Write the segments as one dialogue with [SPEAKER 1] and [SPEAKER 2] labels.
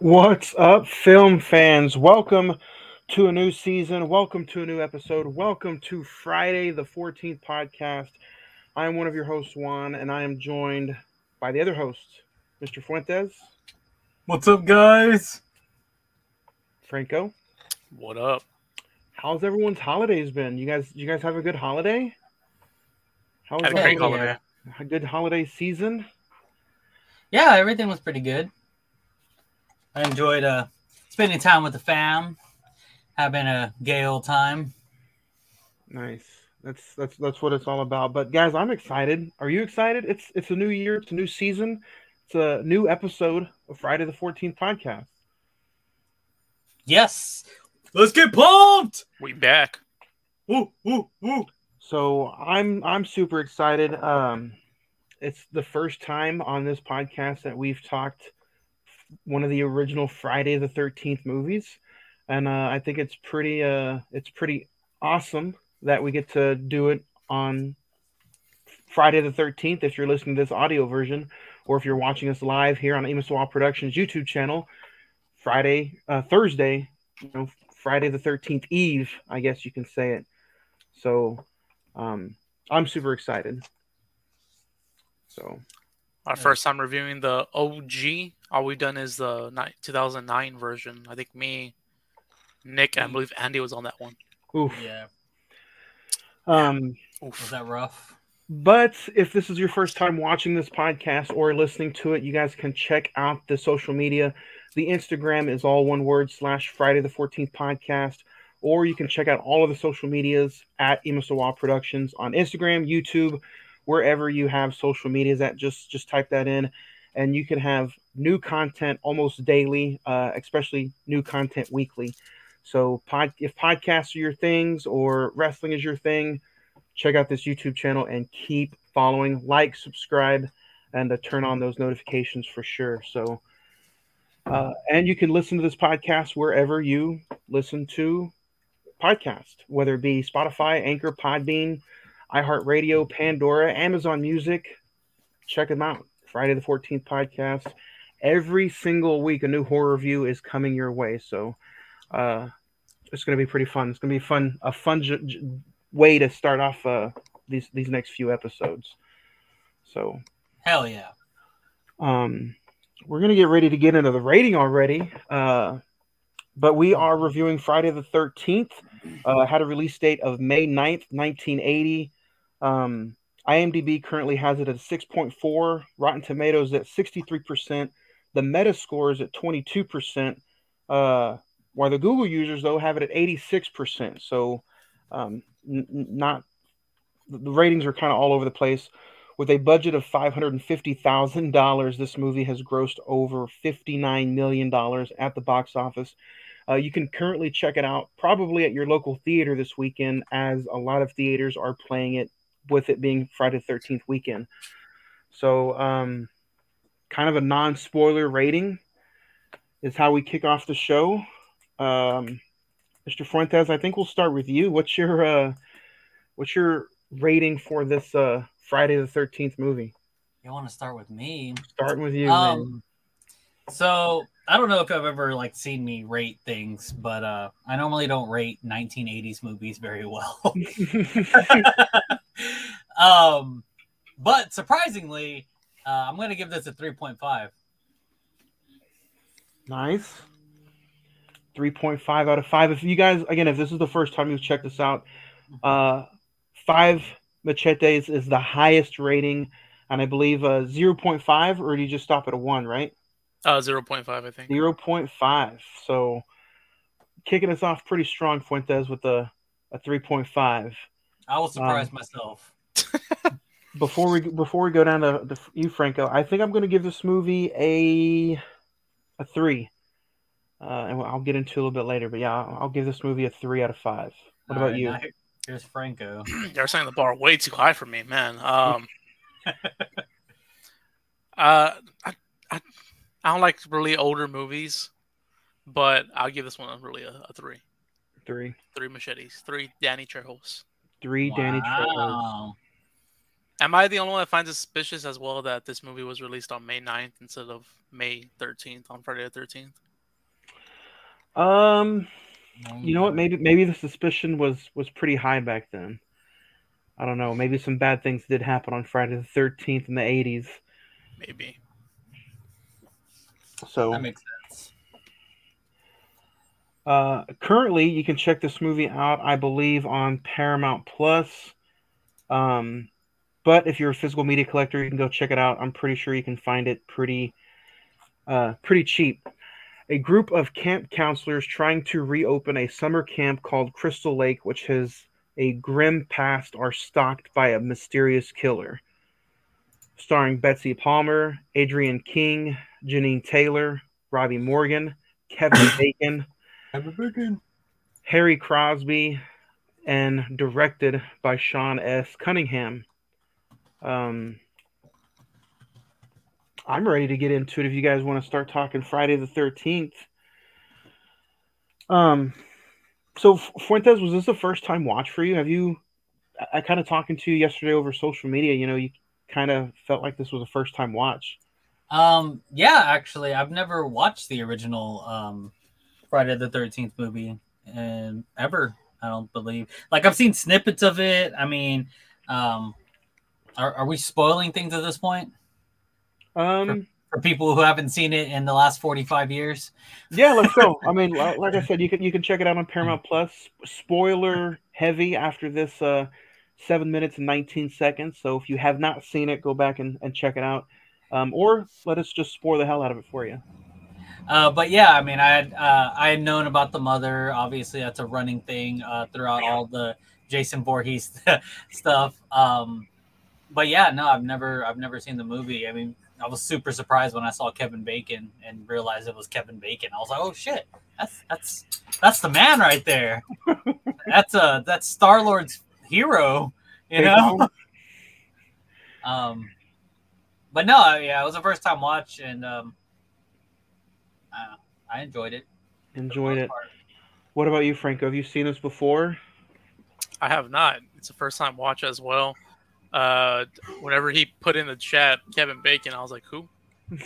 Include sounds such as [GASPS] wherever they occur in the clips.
[SPEAKER 1] What's up, film fans? Welcome to a new season. Welcome to a new episode. Welcome to Friday the 14th podcast. I am one of your hosts, Juan, and I am joined by the other host, Mr. Fuentes,
[SPEAKER 2] What's up, guys?
[SPEAKER 1] Franco.
[SPEAKER 3] What up?
[SPEAKER 1] How's everyone's holidays been? You guys, you guys have a good holiday? How was
[SPEAKER 3] Had a great
[SPEAKER 1] holiday-
[SPEAKER 3] holiday.
[SPEAKER 1] A good holiday season.
[SPEAKER 4] Yeah, everything was pretty good. I enjoyed uh spending time with the fam, having a gay old time.
[SPEAKER 1] Nice. That's that's that's what it's all about. But guys, I'm excited. Are you excited? It's it's a new year. It's a new season. It's a new episode of Friday the 14th podcast.
[SPEAKER 4] Yes.
[SPEAKER 2] Let's get pumped!
[SPEAKER 3] We back.
[SPEAKER 2] Woo, woo, woo.
[SPEAKER 1] So I'm I'm super excited. Um, it's the first time on this podcast that we've talked one of the original Friday the Thirteenth movies, and uh, I think it's pretty uh it's pretty awesome that we get to do it on Friday the Thirteenth. If you're listening to this audio version, or if you're watching us live here on Emiswa Productions YouTube channel, Friday uh, Thursday, you know Friday the Thirteenth Eve, I guess you can say it. So um, I'm super excited. So
[SPEAKER 3] Our first time reviewing the OG. All we've done is the 2009 version. I think me, Nick, and I believe Andy was on that one.
[SPEAKER 1] oof.
[SPEAKER 4] Yeah.
[SPEAKER 1] Um,
[SPEAKER 4] Was that rough?
[SPEAKER 1] but if this is your first time watching this podcast or listening to it, you guys can check out the social media. The Instagram is all one word slash Friday the 14th podcast, or you can check out all of the social medias at Emisawa Productions on Instagram, YouTube, wherever you have social medias at. Just just type that in, and you can have new content almost daily, uh, especially new content weekly. So, pod, if podcasts are your things or wrestling is your thing, check out this YouTube channel and keep following, like, subscribe, and uh, turn on those notifications for sure. So, uh, and you can listen to this podcast wherever you listen to podcast, whether it be Spotify, Anchor, Podbean, iHeartRadio, Pandora, Amazon Music. Check them out. Friday the 14th podcast. Every single week, a new horror review is coming your way. So, uh, it's going to be pretty fun. It's going to be fun, a fun j- j- way to start off uh, these these next few episodes. So,
[SPEAKER 4] Hell yeah.
[SPEAKER 1] um, we're gonna get ready to get into the rating already. Uh, but we are reviewing Friday the Thirteenth. Uh, had a release date of May 9th, nineteen eighty. Um, IMDb currently has it at six point four. Rotten Tomatoes at sixty three percent. The Meta score is at twenty two percent. Uh, while the Google users though have it at eighty six percent. So, um, n- not the the ratings are kind of all over the place. With a budget of $550,000, this movie has grossed over $59 million at the box office. Uh, you can currently check it out probably at your local theater this weekend, as a lot of theaters are playing it with it being Friday the 13th weekend. So, um, kind of a non spoiler rating is how we kick off the show. Um, Mr. Fuentes, I think we'll start with you. What's your uh, what's your rating for this uh, Friday the Thirteenth movie?
[SPEAKER 4] You want to start with me?
[SPEAKER 1] Starting with you.
[SPEAKER 4] Um so I don't know if I've ever like seen me rate things, but uh I normally don't rate 1980s movies very well. [LAUGHS] [LAUGHS] [LAUGHS] [LAUGHS] um but surprisingly, uh, I'm going to give this a 3.5.
[SPEAKER 1] nice. Three point five out of five. If you guys, again, if this is the first time you've checked this out, uh, five machetes is the highest rating, and I believe uh, zero point five, or do you just stop at a one, right?
[SPEAKER 3] Uh, 0.5, I think.
[SPEAKER 1] Zero point five. So, kicking us off pretty strong, Fuentes, with a a three point five.
[SPEAKER 4] I will surprise
[SPEAKER 1] Um,
[SPEAKER 4] myself. [LAUGHS]
[SPEAKER 1] before we before we go down to, to you, Franco, I think I'm going to give this movie a a three, uh, and I'll get into it a little bit later. But yeah, I'll, I'll give this movie a three out of five. What
[SPEAKER 4] All
[SPEAKER 1] about
[SPEAKER 4] right,
[SPEAKER 1] you?
[SPEAKER 4] now here- Here's Franco. [CLEARS THROAT]
[SPEAKER 3] They're setting the bar way too high for me, man. Um, [LAUGHS] uh, I, I, I don't like really older movies, but I'll give this one really a, a three.
[SPEAKER 1] Three,
[SPEAKER 3] Three machetes. Three Danny Trejos.
[SPEAKER 1] Three, Danny Trejo.
[SPEAKER 3] Am I the only one that finds it suspicious as well that this movie was released on May 9th instead of May 13th on Friday the 13th?
[SPEAKER 1] Um, you know what? Maybe maybe the suspicion was was pretty high back then. I don't know. Maybe some bad things did happen on Friday the Thirteenth in the eighties.
[SPEAKER 3] Maybe.
[SPEAKER 1] So
[SPEAKER 4] That makes sense.
[SPEAKER 1] Uh, currently, you can check this movie out, I believe, on Paramount Plus. Um, but if you're a physical media collector, you can go check it out. I'm pretty sure you can find it pretty, uh, pretty cheap. A group of camp counselors trying to reopen a summer camp called Crystal Lake, which has a grim past, are stalked by a mysterious killer. Starring Betsy Palmer, Adrienne King, Jeannine Taylor, Robbie Morgan, Kevin [COUGHS] Bacon. Harry Crosby, and directed by Sean S. Cunningham. Um, I'm ready to get into it if you guys want to start talking Friday the 13th. Um, so Fuentes, was this the first time watch for you? Have you? I, I kind of talking to you yesterday over social media. You know, you kind of felt like this was a first time watch.
[SPEAKER 4] Um, yeah, actually, I've never watched the original um, Friday the Thirteenth movie, and ever. I don't believe. Like I've seen snippets of it. I mean, um, are, are we spoiling things at this point
[SPEAKER 1] Um,
[SPEAKER 4] for people who haven't seen it in the last forty-five years?
[SPEAKER 1] Yeah, let's go. I mean, [LAUGHS] like I said, you can you can check it out on Paramount Plus. Spoiler heavy after this uh, seven minutes and nineteen seconds. So if you have not seen it, go back and, and check it out. Um, or let us just spoil the hell out of it for you.
[SPEAKER 4] Uh, but yeah, I mean, I had uh, I had known about the mother. Obviously, that's a running thing uh, throughout all the Jason Voorhees [LAUGHS] stuff. Um, but yeah, no, I've never I've never seen the movie. I mean, I was super surprised when I saw Kevin Bacon and realized it was Kevin Bacon. I was like, oh shit, that's that's that's the man right there. [LAUGHS] that's a that's Star Lord's hero, you know. [LAUGHS] um, but no, yeah, it was a first time watch, and um, I enjoyed it.
[SPEAKER 1] Enjoyed it.
[SPEAKER 4] part.
[SPEAKER 1] What about you, Franco? Have you seen this before?
[SPEAKER 3] I have not. It's a first time watch as well. Uh, whenever he put in the chat Kevin Bacon, I was like, who? [LAUGHS]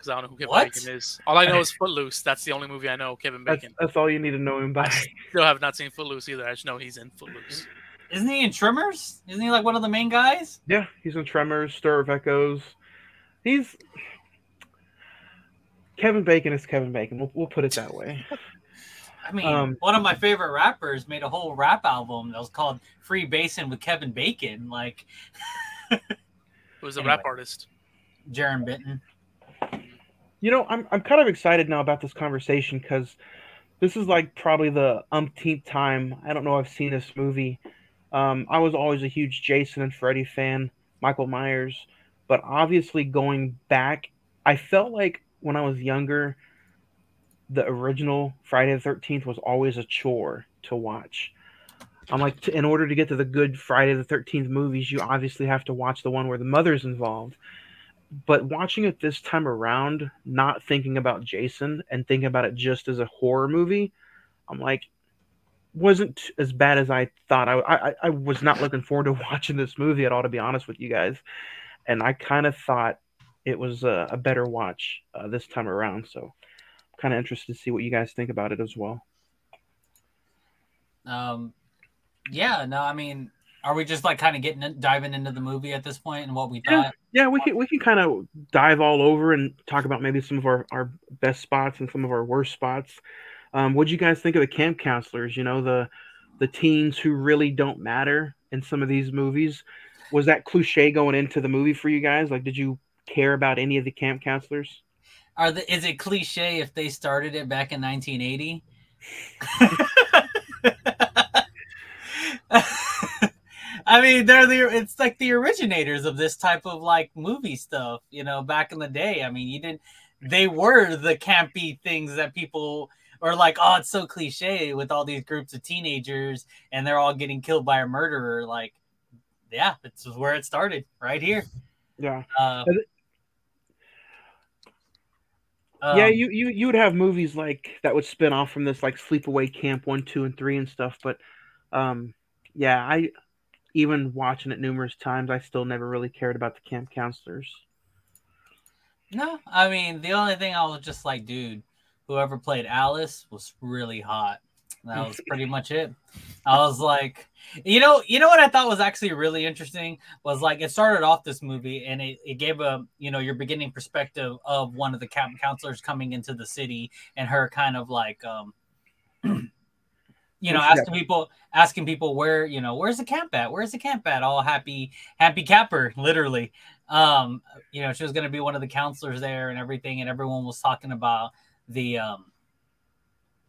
[SPEAKER 3] Because I don't know who Kevin
[SPEAKER 4] What?
[SPEAKER 3] Bacon is. All I know [LAUGHS] is Footloose. That's the only movie I know. Kevin Bacon.
[SPEAKER 1] that's all you need to know him by.
[SPEAKER 3] I still have not seen Footloose either. I just know he's in Footloose.
[SPEAKER 4] Isn't he in Tremors? Isn't he like one of the main guys?
[SPEAKER 1] Yeah, he's in Tremors, Stir of Echoes. He's Kevin Bacon is Kevin Bacon. We'll, we'll put it that way. [LAUGHS]
[SPEAKER 4] I mean,
[SPEAKER 1] Um,
[SPEAKER 4] one of my favorite rappers made a whole rap album that was called Freebasing with Kevin Bacon, like
[SPEAKER 3] Who's a
[SPEAKER 4] Anyway.
[SPEAKER 3] rap artist?
[SPEAKER 4] Jarren Benton.
[SPEAKER 1] You know, I'm I'm kind of excited now about this conversation because this is like probably the umpteenth time. I don't know. I've seen this movie. Um, I was always a huge Jason and Freddy fan, Michael Myers, but obviously going back, I felt like when I was younger, the original Friday the Thirteenth was always a chore to watch. I'm like, in order to get to the good Friday the Thirteenth movies, you obviously have to watch the one where the mother's involved but watching it this time around, not thinking about Jason and thinking about it just as a horror movie, I'm like, wasn't as bad as I thought. I I, I was not looking forward to [LAUGHS] watching this movie at all, to be honest with you guys, and I kind of thought it was a, a better watch uh, this time around. So, I'm kind of interested to see what you guys think about it as well.
[SPEAKER 4] Um, yeah, no, I mean, are we just like kind of getting in, diving into the movie at this point and what we
[SPEAKER 1] Yeah.
[SPEAKER 4] thought?
[SPEAKER 1] Yeah, we can we can kind of dive all over and talk about maybe some of our, our best spots and some of our worst spots. Um, what do you guys think of the camp counselors? You know, the the teens who really don't matter in some of these movies. Was that cliche going into the movie for you guys? Like, did you care about any of the camp counselors?
[SPEAKER 4] Are the is it cliche if they started it back in 1980? [LAUGHS] I mean, they're the it's like the originators of this type of like movie stuff, you know, back in the day. I mean, you didn't they were the campy things that people are like, oh, it's so cliche with all these groups of teenagers and they're all getting killed by a murderer. Like, yeah, this is where it started, right here.
[SPEAKER 1] Yeah,
[SPEAKER 4] Uh,
[SPEAKER 1] yeah.
[SPEAKER 4] um,
[SPEAKER 1] You you you would have movies like that would spin off from this, like Sleepaway Camp one, two, and three and stuff. But um, yeah, I even watching it numerous times, I still never really cared about the camp counselors.
[SPEAKER 4] No, I mean the only thing I was just like, dude, whoever played Alice was really hot. That was pretty much it. I was like, you know, you know what I thought was actually really interesting was like it started off this movie and it, it gave a you know your beginning perspective of one of the camp counselors coming into the city and her kind of like um [CLEARS THROAT] you know asking people asking people where you know where's the camp at? Where's the camp at? All happy happy capper [LAUGHS] literally. Um you know she was going to be one of the counselors there and everything and everyone was talking about the um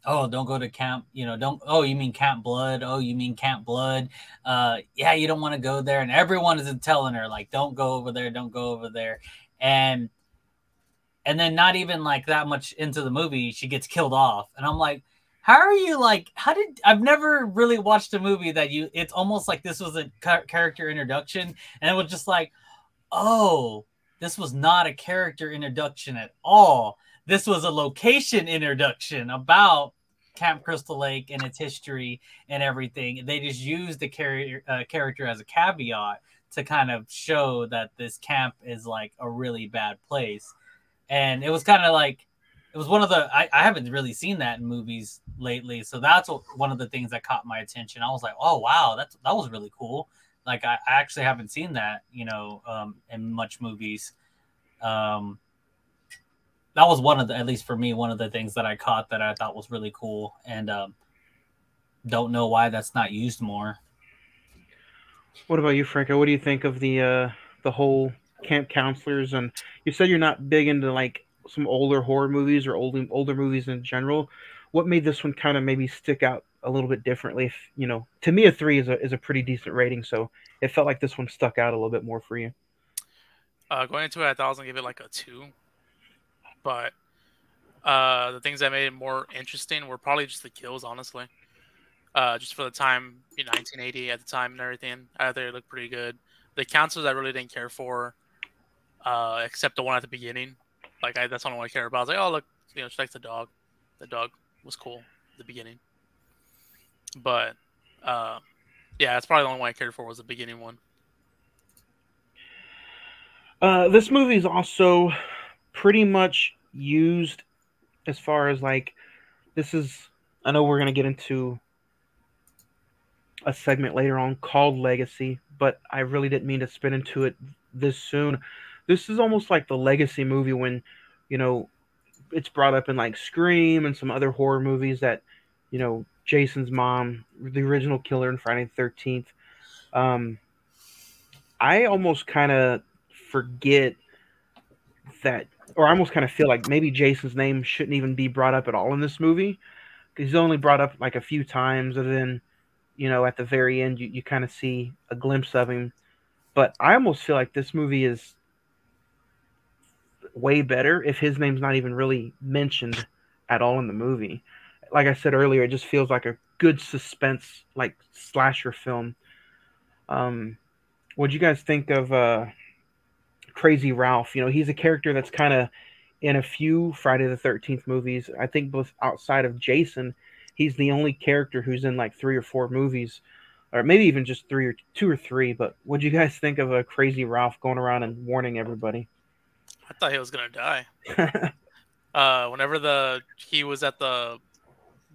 [SPEAKER 4] oh don't go to camp you know don't oh you mean camp blood? Oh you mean camp blood? Uh yeah you don't want to go there and everyone is telling her like don't go over there don't go over there. And and then not even like that much into the movie she gets killed off and i'm like how are you like how did i've never really watched a movie that you it's almost like this was a character introduction and it was just like oh this was not a character introduction at all this was a location introduction about camp crystal lake and its history and everything. They just used the character uh, character as a caveat to kind of show that this camp is like a really bad place. And it was kind of like it was one of the I, I haven't really seen that in movies lately so that's what, one of the things that caught my attention. I was like oh wow that's that was really cool. Like i, I actually haven't seen that you know um, in much movies. Um, that was one of the at least for me one of the things that i caught that i thought was really cool and um, don't know why that's not used more
[SPEAKER 1] What about you, Franco? What do you think of the uh, the whole camp counselors? And you said you're not big into like some older horror movies or older older movies in general. What made this one kind of maybe stick out a little bit differently? If you know, to me, a three is a is a pretty decent rating, so it felt like this one stuck out a little bit more for you.
[SPEAKER 3] Uh, going into it, I thought I was gonna give it like a two, but uh, the things that made it more interesting were probably just the kills, honestly. Uh, just for the time, you know, 1980 at the time and everything, I thought it looked pretty good. The counselors I really didn't care for, uh, except the one at the beginning. Like I, that's the only one I care about. I was like, oh look, you know, she likes the dog. The dog was cool at the beginning, but uh, yeah, that's probably the only one I cared for was the beginning one.
[SPEAKER 1] Uh, this movie is also pretty much used as far as like this is. I know we're gonna get into a segment later on called Legacy, but I really didn't mean to spin into it this soon. This is almost like the Legacy movie when, you know, it's brought up in like Scream and some other horror movies that, you know, Jason's mom, the original killer in Friday the Thirteenth. Um, I almost kind of forget that, or I almost kind of feel like maybe Jason's name shouldn't even be brought up at all in this movie he's only brought up like a few times, and then you know at the very end you, you kind of see a glimpse of him. But I almost feel like this movie is way better if his name's not even really mentioned at all in the movie. Like I said earlier, it just feels like a good suspense, like slasher film. Um, what'd you guys think of uh, Crazy Ralph? You know, he's a character that's kind of in a few Friday the Thirteenth movies. I think both outside of Jason, he's the only character who's in like three or four movies, or maybe even just three or two or three. But what'd you guys think of a Crazy Ralph going around and warning everybody?
[SPEAKER 3] I thought he was gonna die. [LAUGHS] uh, whenever the he was at the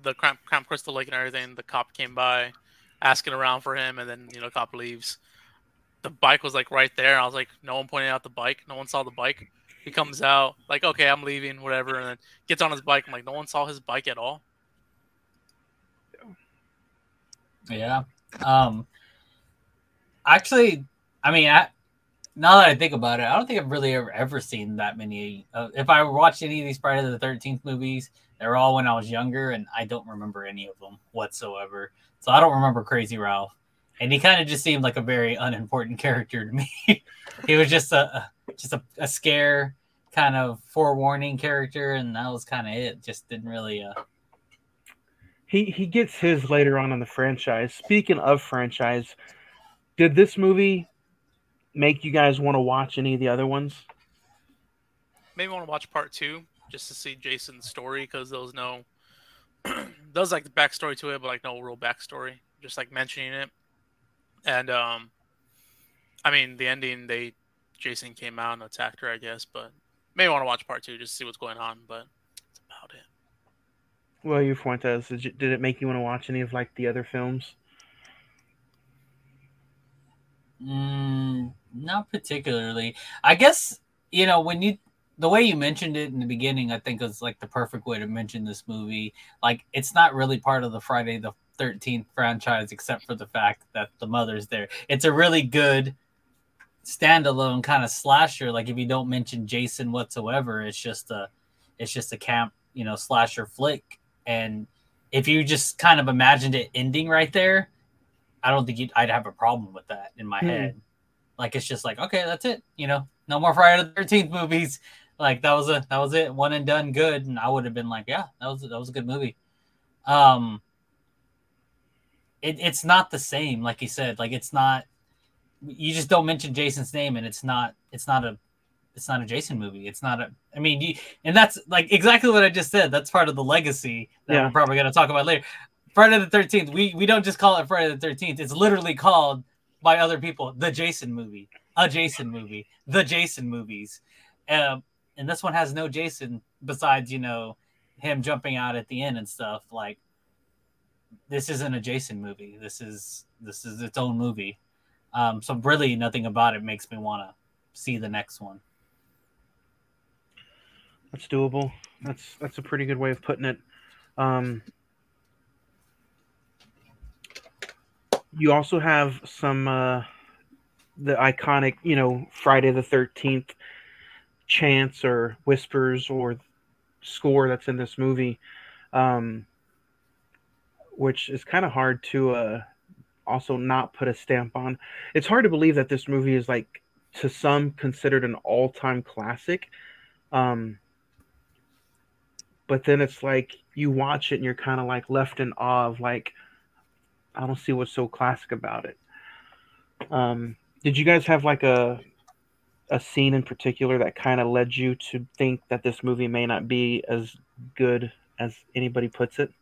[SPEAKER 3] the Camp Crystal Lake and everything, the cop came by, asking around for him, and then you know, cop leaves. The bike was like right there. I was like, no one pointed out the bike. No one saw the bike. He comes out like, okay, I'm leaving, whatever, and then gets on his bike. I'm like, no one saw his bike at all.
[SPEAKER 4] Yeah. Um actually, I mean, I, now that I think about it, I don't think I've really ever, ever seen that many. Uh, if I watched any of these Friday the Thirteenth movies, they were all when I was younger, and I don't remember any of them whatsoever. So I don't remember Crazy Ralph, and he kind of just seemed like a very unimportant [LAUGHS] character to me. he was just a just a, a scare kind of forewarning character, and that was kind of it. Just didn't really. Uh,
[SPEAKER 1] he he gets his later on in the franchise. Speaking of franchise, did this movie make you guys want to watch any of the other ones?
[SPEAKER 3] Maybe want to watch part two just to see Jason's story because there was no, [CLEARS THROAT] does like the backstory to it, but like no real backstory. Just like mentioning it, and um, I mean the ending they Jason came out and attacked her, I guess, but maybe want to watch part two just to see what's going on. But that's about it.
[SPEAKER 1] Well, you Fuentes, did, you, did it make you want to watch any of like the other films?
[SPEAKER 4] Mm, not particularly. I guess you know when you the way you mentioned it in the beginning, I think is like the perfect way to mention this movie. Like it's not really part of the Friday the Thirteenth franchise, except for the fact that the mother's there. It's a really good standalone kind of slasher. Like if you don't mention Jason whatsoever, it's just a it's just a camp you know slasher flick. And if you just kind of imagined it ending right there, I don't think I'd have a problem with that in my
[SPEAKER 1] Hmm.
[SPEAKER 4] head. Like it's just like okay, that's it. You know, no more Friday the Thirteenth movies. Like that was a that was it, one and done, good. And I would have been like, yeah, that was that was a good movie. Um, it, it's not the same, like you said. Like it's not. You just don't mention Jason's name, and it's not. It's not a. It's not a Jason movie. It's not a. I mean, you, and that's like exactly what I just said. That's part of the legacy that
[SPEAKER 1] Yeah.
[SPEAKER 4] we're probably going to talk about later. Friday the Thirteenth. We we don't just call it Friday the Thirteenth. It's literally called by other people the Jason movie, a Jason movie, the Jason movies. Um, and this one has no Jason besides you know him jumping out at the end and stuff. Like this isn't a Jason movie. This is this is its own movie. Um, so really, nothing about it makes me want to see the next one.
[SPEAKER 1] That's doable. That's that's a pretty good way of putting it. Um, you also have some uh, the iconic, you know, Friday the Thirteenth chants or whispers or score that's in this movie, um, which is kind of hard to uh, also not put a stamp on. It's hard to believe that this movie is like to some considered an all-time classic. Um, but then it's like you watch it and you're kind of like left in awe of like I don't see what's so classic about it. Um, did you guys have like a a scene in particular that kind of led you to think that this movie may not be as good as anybody puts it?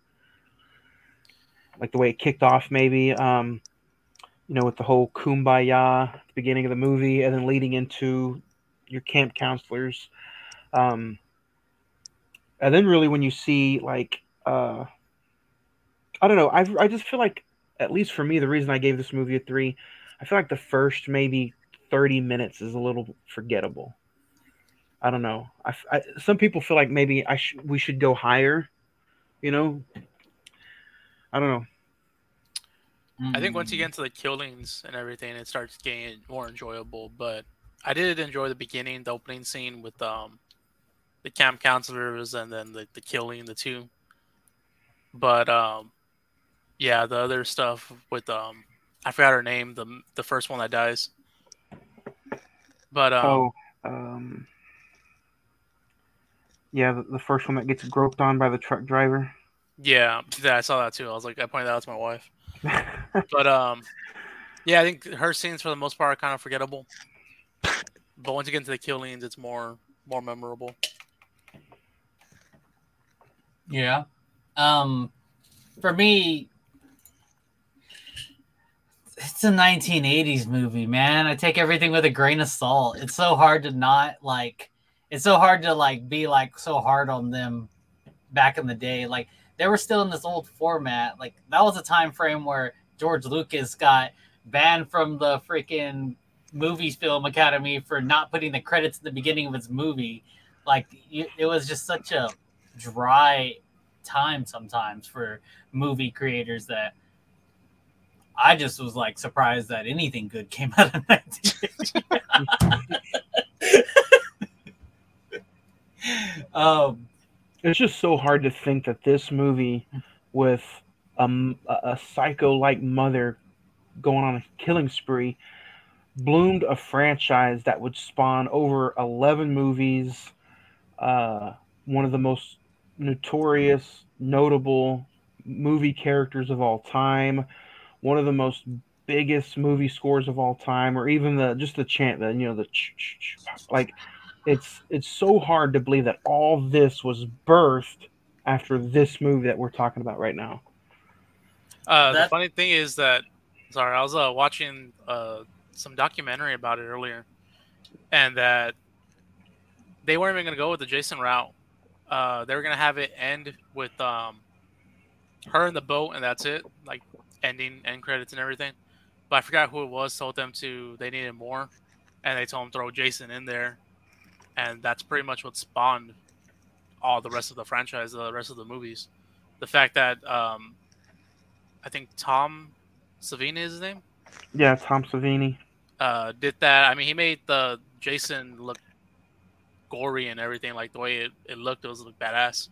[SPEAKER 1] Like the way it kicked off, maybe. Um, you know, with the whole kumbaya at the beginning of the movie, and then leading into your camp counselors. Um, and then really when you see like uh i don't know i i just feel like at least for me the reason i gave this movie a 3 i feel like the first maybe 30 minutes is a little forgettable i don't know i, I some people feel like maybe i sh- we should go higher you know i don't know
[SPEAKER 3] I think once you
[SPEAKER 4] Mm.
[SPEAKER 3] get into the killings and everything, it starts getting more enjoyable. But I did enjoy the beginning, the opening scene with um the camp counselors and then the, the killing the two. But um yeah, the other stuff with um I forgot her name, the the first one that dies. But um
[SPEAKER 1] oh um yeah the, the first one that gets groped on by the truck driver
[SPEAKER 3] yeah, yeah, I saw that too. I was like I pointed that out to my wife. [LAUGHS] But um yeah, I think her scenes for the most part are kind of forgettable. But once you get into the killings, it's more more memorable.
[SPEAKER 4] Yeah. Um, for me, it's a 1980s movie, man. I take everything with a grain of salt. It's so hard to not like. It's so hard to like be like so hard on them back in the day. Like they were still in this old format. Like that was a time frame where George Lucas got banned from the freaking movies film academy for not putting the credits at the beginning of his movie. Like it was just such a dry time sometimes for movie creators that I just was like surprised that anything good came out of 1980. [LAUGHS] um,
[SPEAKER 1] it's just so hard to think that this movie with a, a psycho like mother going on a killing spree bloomed a franchise that would spawn over 11 movies uh, one of the most notorious notable movie characters of all time one of the most biggest movie scores of all time or even the just the chant the you know the ch- ch- ch- like it's it's so hard to believe that all this was birthed after this movie that we're talking about right now.
[SPEAKER 3] Uh, the funny thing is that, sorry, I was uh, watching uh, some documentary about it earlier, and that they weren't even going to go with the Jason route. Uh, they were going to have it end with um, her in the boat, and that's it. Like ending end credits and everything. But I forgot who it was. Told them to they needed more, and they told him throw Jason in there, and that's pretty much what spawned all the rest of the franchise, the rest of the movies. The fact that um, I think Tom Savini is his name.
[SPEAKER 1] Yeah, Tom Savini.
[SPEAKER 3] Uh, did that. I mean, he made the Jason look gory and everything. Like the way it, it looked, it was like badass.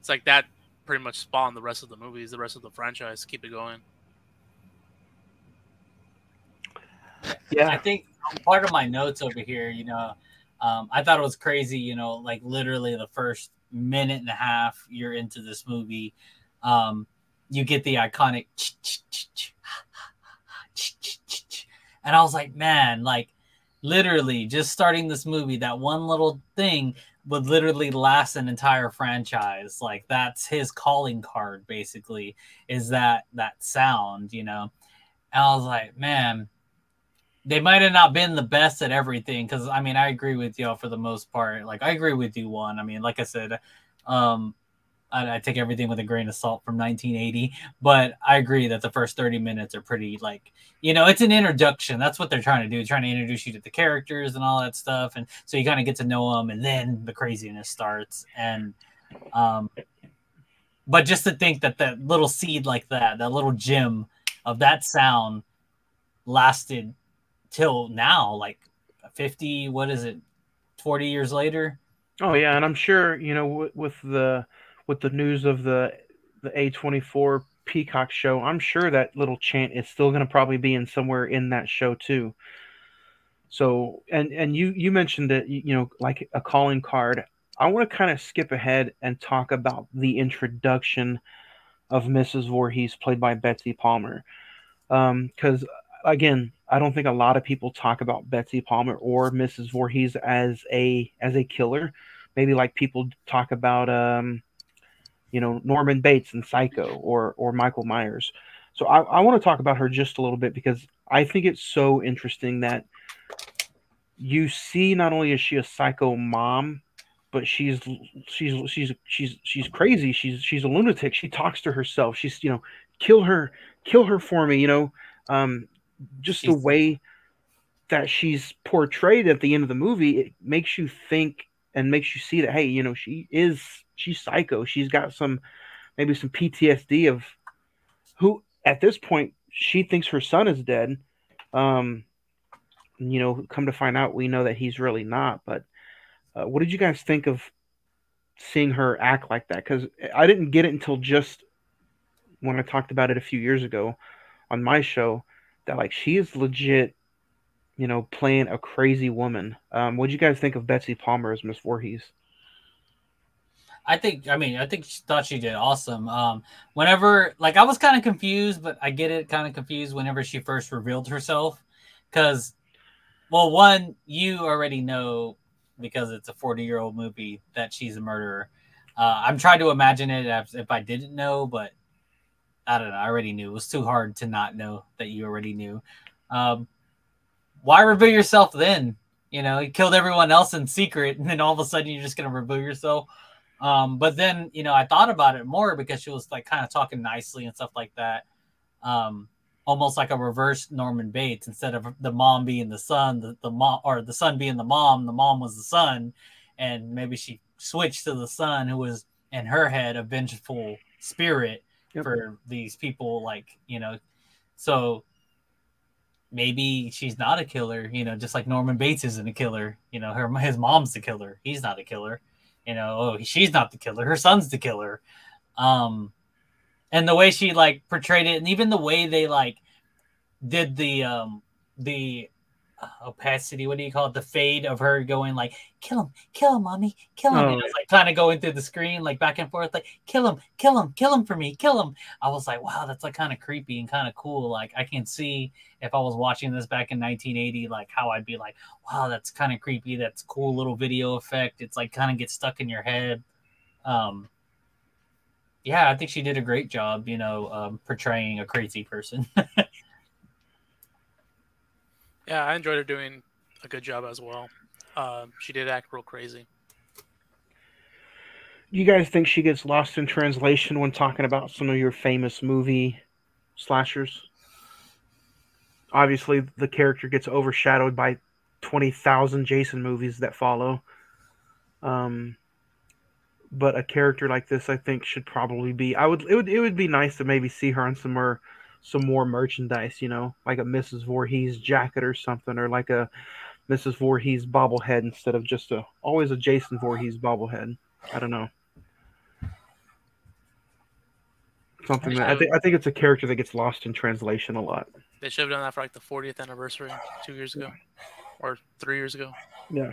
[SPEAKER 3] It's like that pretty much spawned the rest of the movies, the rest of the franchise. Keep it going.
[SPEAKER 1] Yeah,
[SPEAKER 4] I think part of my notes over here, you know, um, I thought it was crazy, you know, like literally the first minute and a half you're into this movie, um, you get the iconic, and I was like, man, like literally just starting this movie, that one little thing would literally last an entire franchise. Like that's his calling card, basically, is that that sound, you know. And I was like, man, they might have not been the best at everything because I mean I agree with y'all for the most part. Like I agree with you Juan. I mean, like I said, um, I, I, take everything with a grain of salt from 1980, but I agree that the first 30 minutes are pretty like you know it's an introduction. That's what they're trying to do, trying to introduce you to the characters and all that stuff, and so you kind of get to know them, and then the craziness starts. And um, but just to think that that little seed like that, that little gem of that sound lasted till now, like 50, what is it, 40 years later?
[SPEAKER 1] Oh yeah, and I'm sure you know with, with the with the news of the the A24 Peacock show, I'm sure that little chant is still going to probably be in somewhere in that show too. So, and and you you mentioned that you know like a calling card. I want to kind of skip ahead and talk about the introduction of Mrs. Voorhees, played by Betsy Palmer, because um, again, I don't think a lot of people talk about Betsy Palmer or Mrs. Voorhees as a as a killer. Maybe like people talk about um, you know Norman Bates and Psycho or or Michael Myers. So I, I want to talk about her just a little bit because I think it's so interesting that you see not only is she a psycho mom, but she's she's she's she's she's crazy. She's she's a lunatic. She talks to herself. She's you know kill her kill her for me. You know um, just the way that she's portrayed at the end of the movie, it makes you think and makes you see that hey, you know, she is she's psycho. She's got some maybe some PTSD of who at this point she thinks her son is dead. Um, you know, come to find out, we know that he's really not. But uh, what did you guys think of seeing her act like that? Because I didn't get it until just when I talked about it a few years ago on my show that like she is legit, you know, playing a crazy woman. Um, what do you guys think of Betsy Palmer as Miss Voorhees?
[SPEAKER 4] I think I mean I think she thought she did awesome. Um, whenever like I was kind of confused, but I get it kind of confused whenever she first revealed herself, because well, one you already know because it's a forty year old movie that she's a murderer. Uh, I'm trying to imagine it if I didn't know, but I don't know. I already knew. It was too hard to not know that you already knew. Um, why reveal yourself then? You know, you killed everyone else in secret, [LAUGHS] and then all of a sudden you're just gonna reveal yourself. Um, but then, you know, I thought about it more because she was like kind of talking nicely and stuff like that. Um, almost like a reverse Norman Bates. Instead of the mom being the son, the, the mom or the son being the mom, the mom was the son, and maybe she switched to the son who was in her head a vengeful spirit yep. for these people like you know so maybe she's not a killer you know just like norman bates isn't a killer you know her his mom's the killer. He's not a killer. You know oh she's not the killer. Her son's the killer. Um and the way she like portrayed it and even the way they like did the um the opacity. What do you call it? The fade of her going like, "Kill him, kill him, mommy, kill him." Oh. And it's like kind of going through the screen, like back and forth, like, "Kill him, kill him, kill him for me, kill him." I was like, "Wow, that's like kind of creepy and kind of cool." Like I can see if I was watching this back in 1980, like how I'd be like, "Wow, that's kind of creepy. That's cool little video effect." It's like kind of gets stuck in your head. Um, yeah, I think she did a great job, you know, um, portraying a crazy person. [LAUGHS]
[SPEAKER 3] Yeah, I enjoyed her doing a good job as well. Uh, she did act real crazy.
[SPEAKER 1] Do you guys think she gets lost in translation when talking about some of your famous movie slashers? Obviously, the character gets overshadowed by 20,000 Jason movies that follow. Um, but a character like this, I think, should probably be. I would. It would. It would be nice to maybe see her on some more, some more merchandise. You know, like a Mrs. Voorhees jacket or something, or like a Mrs. Voorhees bobblehead instead of just a always a Jason Voorhees bobblehead. I don't know. Something that I think. I think it's a character that gets lost in translation a lot.
[SPEAKER 3] They should have done that for like the 40th anniversary two years ago, or three years ago.
[SPEAKER 1] Yeah.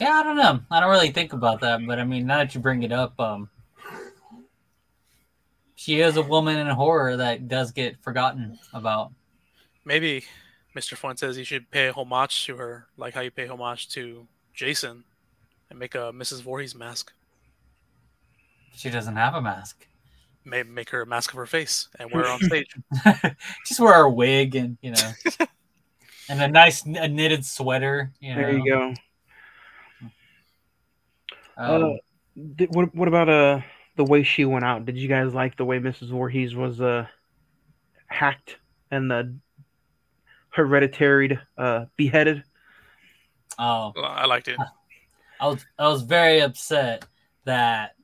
[SPEAKER 4] Yeah, I don't know. I don't really think about that, but I mean, now that you bring it up, um, she is a woman in horror that does get forgotten about.
[SPEAKER 3] Maybe Mr. Fuentes, you should pay homage to her, like how you pay homage to Jason, and make a Mrs. Voorhees mask.
[SPEAKER 4] She doesn't have a mask.
[SPEAKER 3] Maybe make her a mask of her face and wear it on stage. [LAUGHS]
[SPEAKER 4] Just wear a wig and you know, [LAUGHS] and a nice a knitted sweater. You know.
[SPEAKER 1] There you go.
[SPEAKER 4] Um,
[SPEAKER 1] Uh, Did, what what about uh the way she went out? Did you guys like the way Mrs. Voorhees was uh hacked and the hereditary uh beheaded?
[SPEAKER 4] oh,
[SPEAKER 3] Well, I liked it.
[SPEAKER 4] I was I was very upset that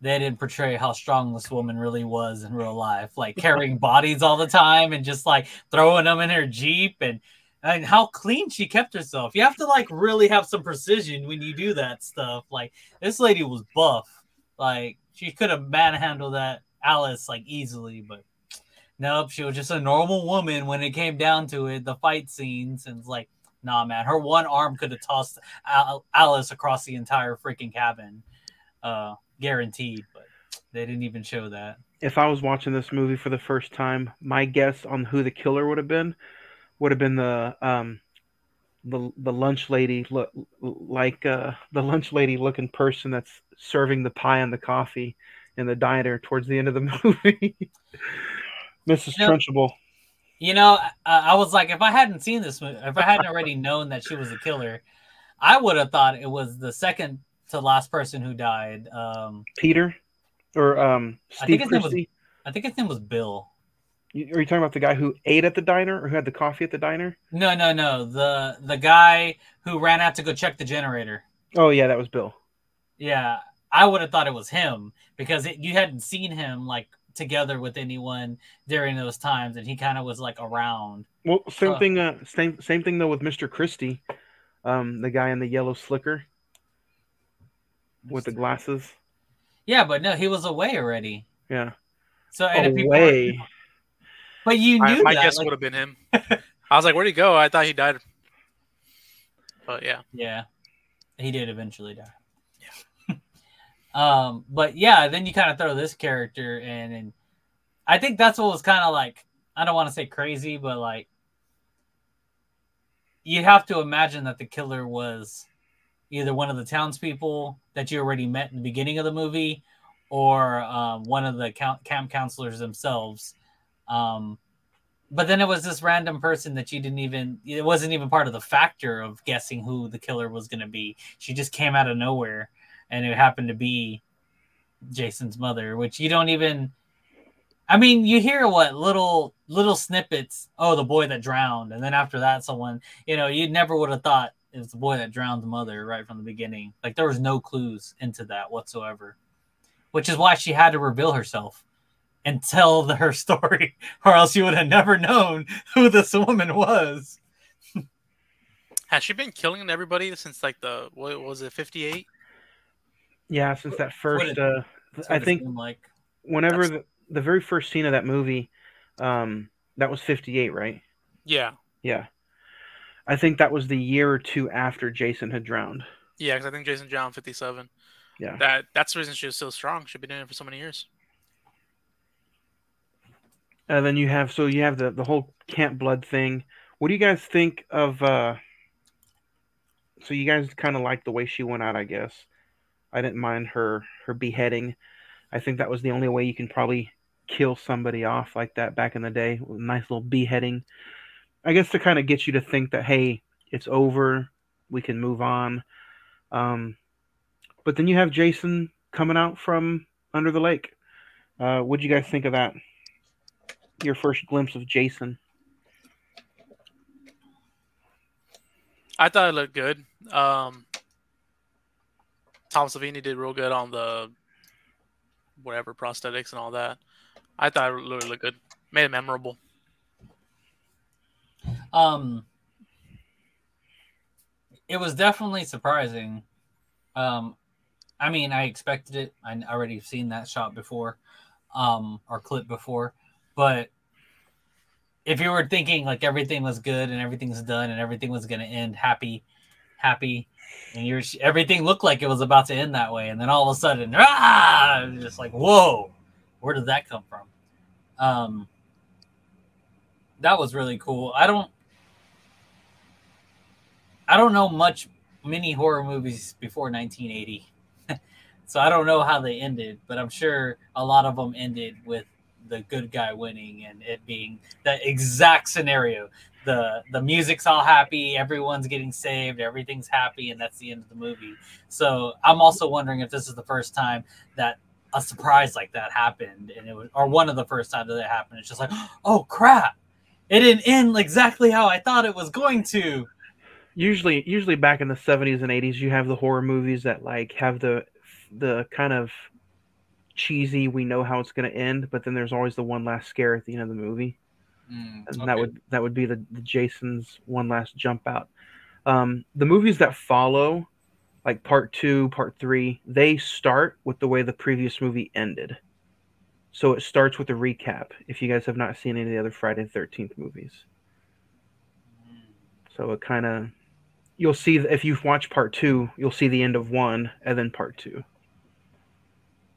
[SPEAKER 4] they didn't portray how strong this woman really was in real life, like carrying [LAUGHS] bodies all the time and just like throwing them in her jeep and and how clean she kept herself. You have to like really have some precision when you do that stuff. Like this lady was buff, like she could have manhandled that Alice like easily, but nope, she was just a normal woman when it came down to it. The fight scenes and like. Nah, man, her one arm could have tossed Al- Alice across the entire freaking cabin, uh, guaranteed. But they didn't even show that.
[SPEAKER 1] If I was watching this movie for the first time, my guess on who the killer would have been would have been the um the the lunch lady look like uh the lunch lady looking person that's serving the pie and the coffee in the diner towards the end of the [LAUGHS] movie. Mrs.
[SPEAKER 4] Yeah.
[SPEAKER 1] Trunchbull.
[SPEAKER 4] You know, I, I was like, if I hadn't seen this movie, if I hadn't already known that she was a killer, I would have thought it was the second to last person who died. Um,
[SPEAKER 1] Peter or um
[SPEAKER 4] I
[SPEAKER 1] Steve
[SPEAKER 4] think his name was-. I think his name was Bill.
[SPEAKER 1] Are you talking about the guy who ate at the diner or who had the coffee at the diner?
[SPEAKER 4] No, no, no. The the guy who ran out to go check the generator.
[SPEAKER 1] Oh yeah, that was Bill.
[SPEAKER 4] Yeah, I would have thought it was him because it, you hadn't seen him like together with anyone during those times, and he kind of was like around.
[SPEAKER 1] Well, same
[SPEAKER 4] Huh.
[SPEAKER 1] thing. Uh, same same thing though with Mr. Christy, um, the guy in the yellow slicker with the glasses.
[SPEAKER 4] Yeah, but no, he was away already.
[SPEAKER 1] Yeah,
[SPEAKER 4] So and if people-
[SPEAKER 1] away.
[SPEAKER 4] but you
[SPEAKER 3] My,
[SPEAKER 4] knew
[SPEAKER 3] my
[SPEAKER 4] that.
[SPEAKER 3] guess
[SPEAKER 4] like-
[SPEAKER 3] would have been him. I was like, where'd he go? I thought he died. But yeah,
[SPEAKER 4] Yeah, he did eventually die. Um, but yeah, then you kind of throw this character in, and I think that's what was kind of like. I don't want to say crazy, but like you have to imagine that the killer was either one of the townspeople that you already met in the beginning of the movie, or um, one of the camp counselors themselves. Um, but then it was this random person that you didn't even it wasn't even part of the factor of guessing who the killer was going to be she just came out of nowhere and it happened to be jason's mother which you don't even i mean you hear what little little snippets oh the boy that drowned and then after that someone you know you never would have thought it was the boy that drowned the mother right from the beginning like there was no clues into that whatsoever which is why she had to reveal herself and tell the, her story, [LAUGHS] or else you would have never known who this woman was.
[SPEAKER 3] has she been killing everybody since like the what was it, fifty eight?
[SPEAKER 1] Yeah, since that
[SPEAKER 4] what
[SPEAKER 1] first.
[SPEAKER 4] it-
[SPEAKER 1] Uh, I think
[SPEAKER 4] like
[SPEAKER 1] whenever the, the very first scene of that movie, um, that was fifty-eight, right?
[SPEAKER 3] Yeah,
[SPEAKER 1] Yeah, I think that was the year or two after Jason had drowned.
[SPEAKER 3] yeah. Because I think Jason John fifty seven.
[SPEAKER 1] Yeah.
[SPEAKER 3] That that's the reason she was so strong. She'd been doing it for so many years.
[SPEAKER 1] And then you have so you have the the whole Camp Blood thing. What do you guys think of? uh So you guys kind of like the way she went out, I guess. I didn't mind her her beheading. I think that was the only way you can probably kill somebody off like that back in the day. Nice little beheading. I guess to kind of get you to think that hey, it's over, we can move on. Um, but then you have Jason coming out from under the lake. Uh, what do you guys think of that? Your first glimpse of Jason.
[SPEAKER 3] I thought it looked good. Um, Tom Savini did real good on the whatever prosthetics and all that. I thought it really looked good. Made it memorable.
[SPEAKER 4] Um, it was definitely surprising. Um, I mean, I expected it. I already seen that shot before, um, or clip before. But if you were thinking like everything was good and everything's done and everything was going to end happy, happy, and you're everything looked like it was about to end that way, and then all of a sudden, ah, just like whoa, where did that come from? Um, that was really cool. I don't, I don't know much many horror movies before 1980. [LAUGHS] so I don't know how they ended, but I'm sure a lot of them ended with the good guy winning and it being the exact scenario. The the music's all happy, everyone's getting saved, everything's happy, and that's the end of the movie. So I'm also wondering if this is the first time that a surprise like that happened, and it was or one of the first times that it happened. It's just like, [GASPS] oh crap, it didn't end exactly how I thought it was going to
[SPEAKER 1] usually usually back in the 70s and 80s you have the horror movies that like have the the kind of cheesy we know how it's going to end but then there's always the one last scare at the end of the movie
[SPEAKER 4] Mm,
[SPEAKER 1] and
[SPEAKER 4] okay.
[SPEAKER 1] that would that would be the, the jason's one last jump out um, the movies that follow like part two part three they start with the way the previous movie ended so it starts with a recap if you guys have not seen any of the other friday the 13th movies so it kind of you'll see if you've watched part two, you'll see the end of one and then part two.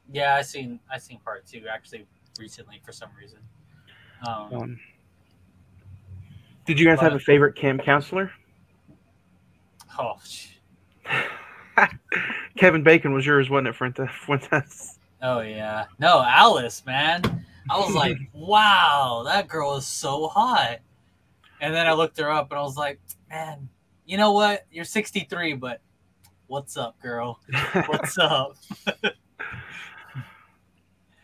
[SPEAKER 4] Yeah, I seen I seen part two actually recently for some reason. Um,
[SPEAKER 1] Um, did you guys have a favorite camp counselor? [LAUGHS]
[SPEAKER 4] oh, [LAUGHS]
[SPEAKER 1] Kevin Bacon was yours, wasn't it, Fuentes? Fuentes? [LAUGHS]
[SPEAKER 4] oh yeah, no Alice, man. I was like, wow, that girl is so hot. And then I looked her up and I was like, man, you know what? You're 63, but what's up, girl? What's up?
[SPEAKER 1] Did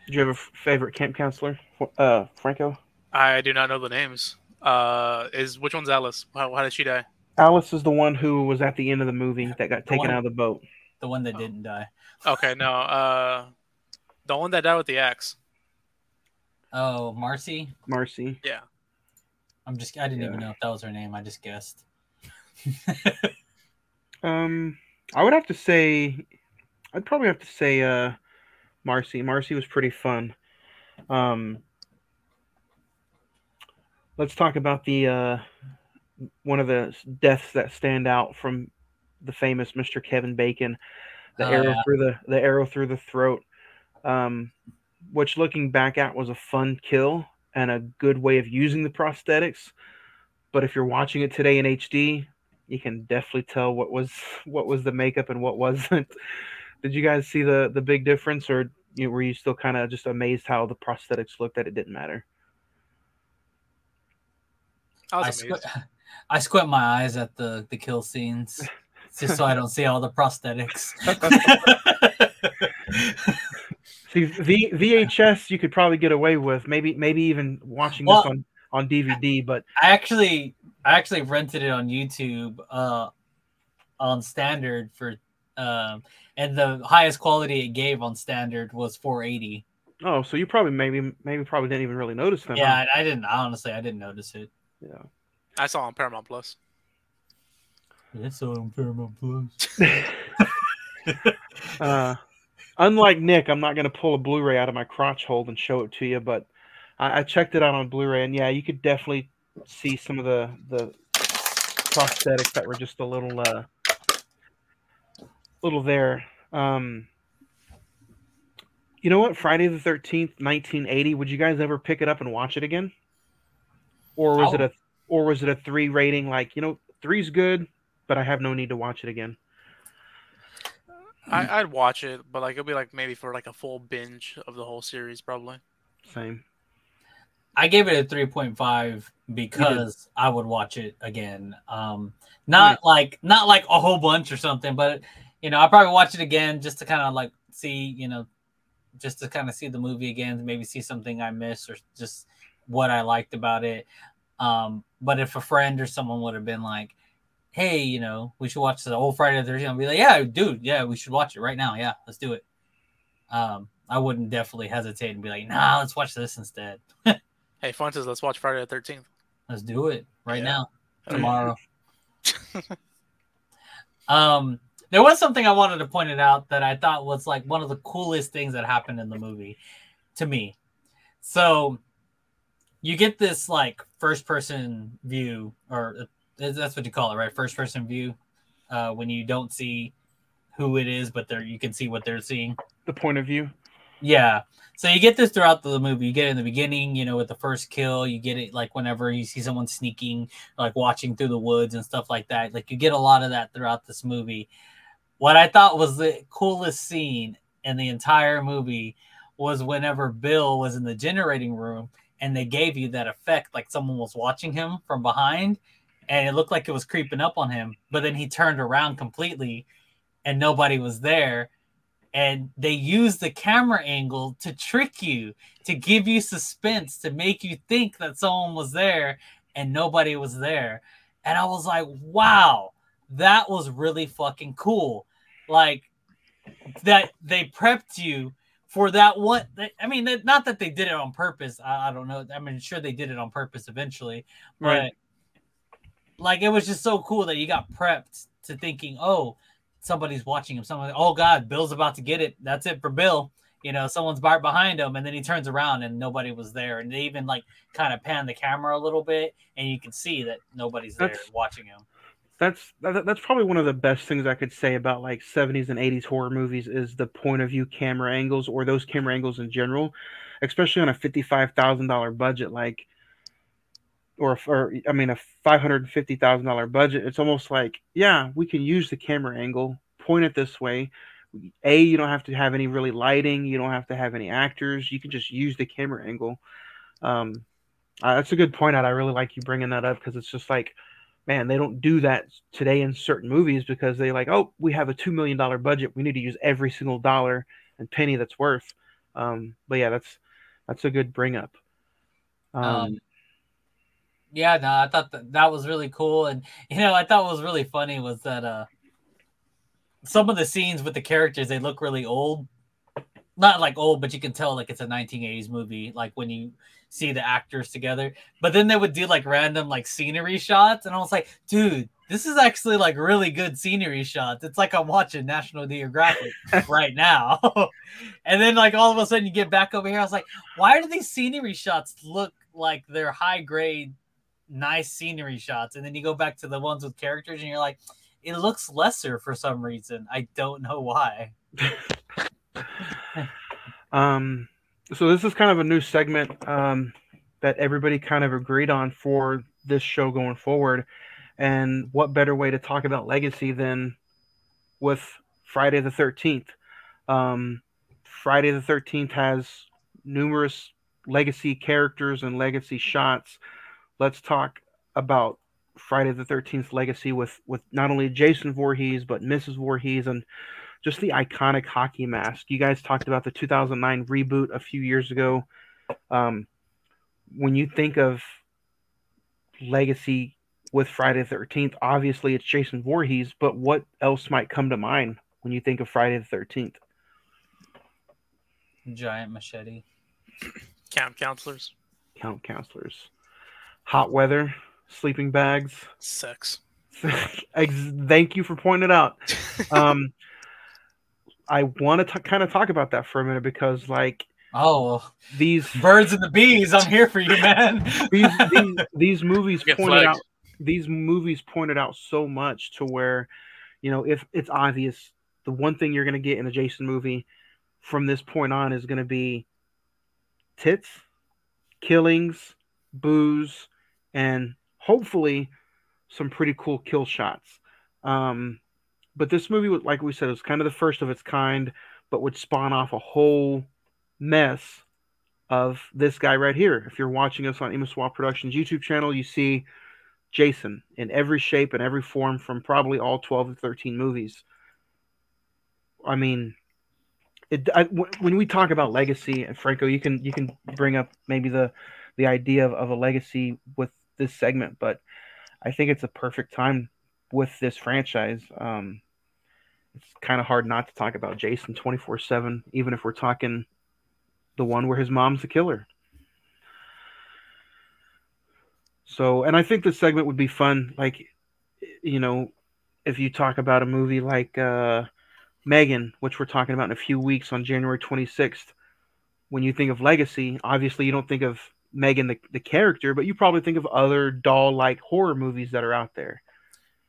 [SPEAKER 1] you have a f- favorite camp counselor, uh, Franco?
[SPEAKER 3] I do not know the names. Uh, is which one's Alice? How, how did she die?
[SPEAKER 1] Alice is the one who was at the end of the movie that got taken
[SPEAKER 4] one-
[SPEAKER 1] out of the boat.
[SPEAKER 4] The one that didn't die.
[SPEAKER 3] Okay, no. Uh, the one that died with the axe.
[SPEAKER 4] Oh, Marcy.
[SPEAKER 1] Marcy.
[SPEAKER 3] Yeah.
[SPEAKER 4] I'm just. I didn't
[SPEAKER 1] Yeah.
[SPEAKER 4] even know if that was her name. I just guessed. [LAUGHS]
[SPEAKER 1] Um, I would have to say, I'd probably have to say, uh, Marcy. Marcy was pretty fun. Um, let's talk about the uh, one of the deaths that stand out from the famous Mr. Kevin Bacon, the
[SPEAKER 4] Oh,
[SPEAKER 1] arrow
[SPEAKER 4] yeah.
[SPEAKER 1] through the the arrow through the throat. Um, which looking back at was a fun kill and a good way of using the prosthetics. But if you're watching it today in HD, you can definitely tell what was [LAUGHS] what was the makeup and what wasn't. [LAUGHS] Did you guys see the the big difference, or you know, were you still kind of just amazed how the prosthetics looked that it didn't matter?
[SPEAKER 3] I was
[SPEAKER 4] I,
[SPEAKER 3] amazed.
[SPEAKER 4] squ- [LAUGHS] I squint my eyes at the the kill scenes just so I don't see all the prosthetics. [LAUGHS]
[SPEAKER 1] See, v, VHS you could probably get away with, maybe maybe even watching
[SPEAKER 4] Well-
[SPEAKER 1] this on on DVD, but
[SPEAKER 4] I actually I actually rented it on YouTube uh on standard for um and the highest quality it gave on standard was 480.
[SPEAKER 1] oh, so you probably maybe maybe probably didn't even really notice them. huh?
[SPEAKER 4] Yeah, I, I didn't honestly I didn't notice it.
[SPEAKER 1] Yeah.
[SPEAKER 3] I saw it on Paramount Plus.
[SPEAKER 4] It's on Paramount Plus.
[SPEAKER 1] uh, unlike Nick, I'm not going to pull a Blu-ray out of my crotch hole and show it to you, but I, I checked it out on Blu-ray, and yeah, you could definitely see some of the the prosthetics that were just a little uh, little there. Um, you know what? Friday the Thirteenth, 1980. Would you guys ever pick it up and watch it again, or was it a or was it a three rating? Like you know, three's good, but I have no need to watch it again.
[SPEAKER 3] I, I'd watch it, but like it'll be like maybe for like a full binge of the whole series, probably.
[SPEAKER 1] Same.
[SPEAKER 4] I gave it a 3.5 because I would watch it again. Um not like not like a whole bunch or something, but you know, I'll probably watch it again just to kind of like see, you know, just to kind of see the movie again, maybe see something I missed or just what I liked about it. Um, but if a friend or someone would have been like, "Hey, you know, we should watch the old Friday the 13th," I'd be like, "Yeah, dude, yeah, we should watch it right now. Yeah, let's do it." Um, I wouldn't definitely hesitate and be like, "Nah, let's watch this instead. [LAUGHS]
[SPEAKER 3] Hey, Fuentes, let's watch Friday the Thirteenth.
[SPEAKER 4] let's do it right
[SPEAKER 3] Yeah.
[SPEAKER 4] now, [LAUGHS] tomorrow." [LAUGHS] Um, there was something I wanted to point it out that I thought was like one of the coolest things that happened in the movie to me. So you get this like first person view, or uh, that's what you call it, right? First person view, uh, when you don't see who it is, but they're you can see what they're seeing.
[SPEAKER 1] The point of view.
[SPEAKER 4] Yeah. So you get this throughout the movie. You get it in the beginning, you know, with the first kill. You get it like whenever you see someone sneaking, like watching through the woods and stuff like that. Like you get a lot of that throughout this movie. What I thought was the coolest scene in the entire movie was whenever Bill was in the generating room and they gave you that effect like someone was watching him from behind and it looked like it was creeping up on him, but then he turned around completely and nobody was there. And they use the camera angle to trick you to give you suspense to make you think that someone was there and nobody was there. And i was like wow that was really fucking cool. Like that they prepped you for that one i mean not that they did it on purpose i, I don't know i mean sure they did it on purpose eventually but
[SPEAKER 1] Right.
[SPEAKER 4] like it was just so cool that you got prepped to thinking oh somebody's watching him. Someone, oh God, Bill's about to get it. That's it for Bill. You know, someone's right behind him, and then he turns around and nobody was there. And they even like kind of pan the camera a little bit, and you can see that nobody's there
[SPEAKER 1] That's-
[SPEAKER 4] watching him.
[SPEAKER 1] That's that, that's probably one of the best things I could say about like 70s and 80s horror movies is the point of view camera angles or those camera angles in general, especially on a $55,000 budget like or or I mean a $550,000 budget. It's almost like, yeah, we can use the camera angle, point it this way. A, you don't have to have any really lighting, you don't have to have any actors, you can just use the camera angle. Um uh, that's a good point out. I really like you bringing that up because it's just like man, they don't do that today in certain movies because they like, oh, we have a two million dollar budget, we need to use every single dollar and penny that's worth. Um, but yeah, that's that's a good bring up. Um,
[SPEAKER 4] Um, yeah, no, I thought that, that was really cool, and you know, I thought was really funny was that uh, some of the scenes with the characters they look really old, not like old, but you can tell like it's a 1980s movie, like when you see the actors together. But then they would do like random like scenery shots, and I was like, dude, this is actually like really good scenery shots. It's like I'm watching National Geographic [LAUGHS] right now. [LAUGHS] and then like all of a sudden you get back over here, I was like, why do these scenery shots look like they're high grade, nice scenery shots? And then you go back to the ones with characters, and you're like, it looks lesser for some reason. I don't know why. [LAUGHS] [LAUGHS]
[SPEAKER 1] Um, so this is kind of a new segment um, that everybody kind of agreed on for this show going forward. And what better way to talk about legacy than with Friday the Thirteenth? Um, Friday the Thirteenth has numerous legacy characters and legacy shots. Let's talk about Friday the Thirteenth legacy with with not only Jason Voorhees but Mrs. Voorhees and just the iconic hockey mask. You guys talked about the 2009 reboot a few years ago. Um, when you think of legacy with Friday the 13th, obviously it's Jason Voorhees, but what else might come to mind when you think of Friday the 13th?
[SPEAKER 4] Giant machete.
[SPEAKER 3] Camp counselors,
[SPEAKER 1] Count counselors, hot weather, sleeping bags.
[SPEAKER 3] sex. [LAUGHS]
[SPEAKER 1] Thank you for pointing it out. [LAUGHS] Um, I want to kind of talk about that for a minute because, like,
[SPEAKER 4] Oh,
[SPEAKER 1] these
[SPEAKER 4] birds and the bees! I'm here for you, [LAUGHS] man.
[SPEAKER 1] these, [LAUGHS] these these movies
[SPEAKER 3] Get
[SPEAKER 1] pointed
[SPEAKER 3] flagged.
[SPEAKER 1] out these movies pointed out so much to where you know if it's obvious the one thing you're going to get in a jason movie from this point on is going to be tits killings booze and hopefully some pretty cool kill shots um but this movie was like we said was kind of the first of its kind but would spawn off a whole mess of this guy right here. If you're watching us on Imaswap Productions YouTube channel, you see Jason in every shape and every form from probably all 12 to 13 movies. I mean, it when we talk about legacy, and Franco, you can you can bring up maybe the the idea of, of a legacy with this segment, but I think it's a perfect time with this franchise. Um, it's kind of hard not to talk about Jason twenty four seven, even if we're talking the one where his mom's the killer. So, and I think this segment would be fun. Like, you know, if you talk about a movie like uh, Megan, which we're talking about in a few weeks on January 26th, when you think of legacy, obviously you don't think of Megan the, the character, but you probably think of other doll like horror movies that are out there.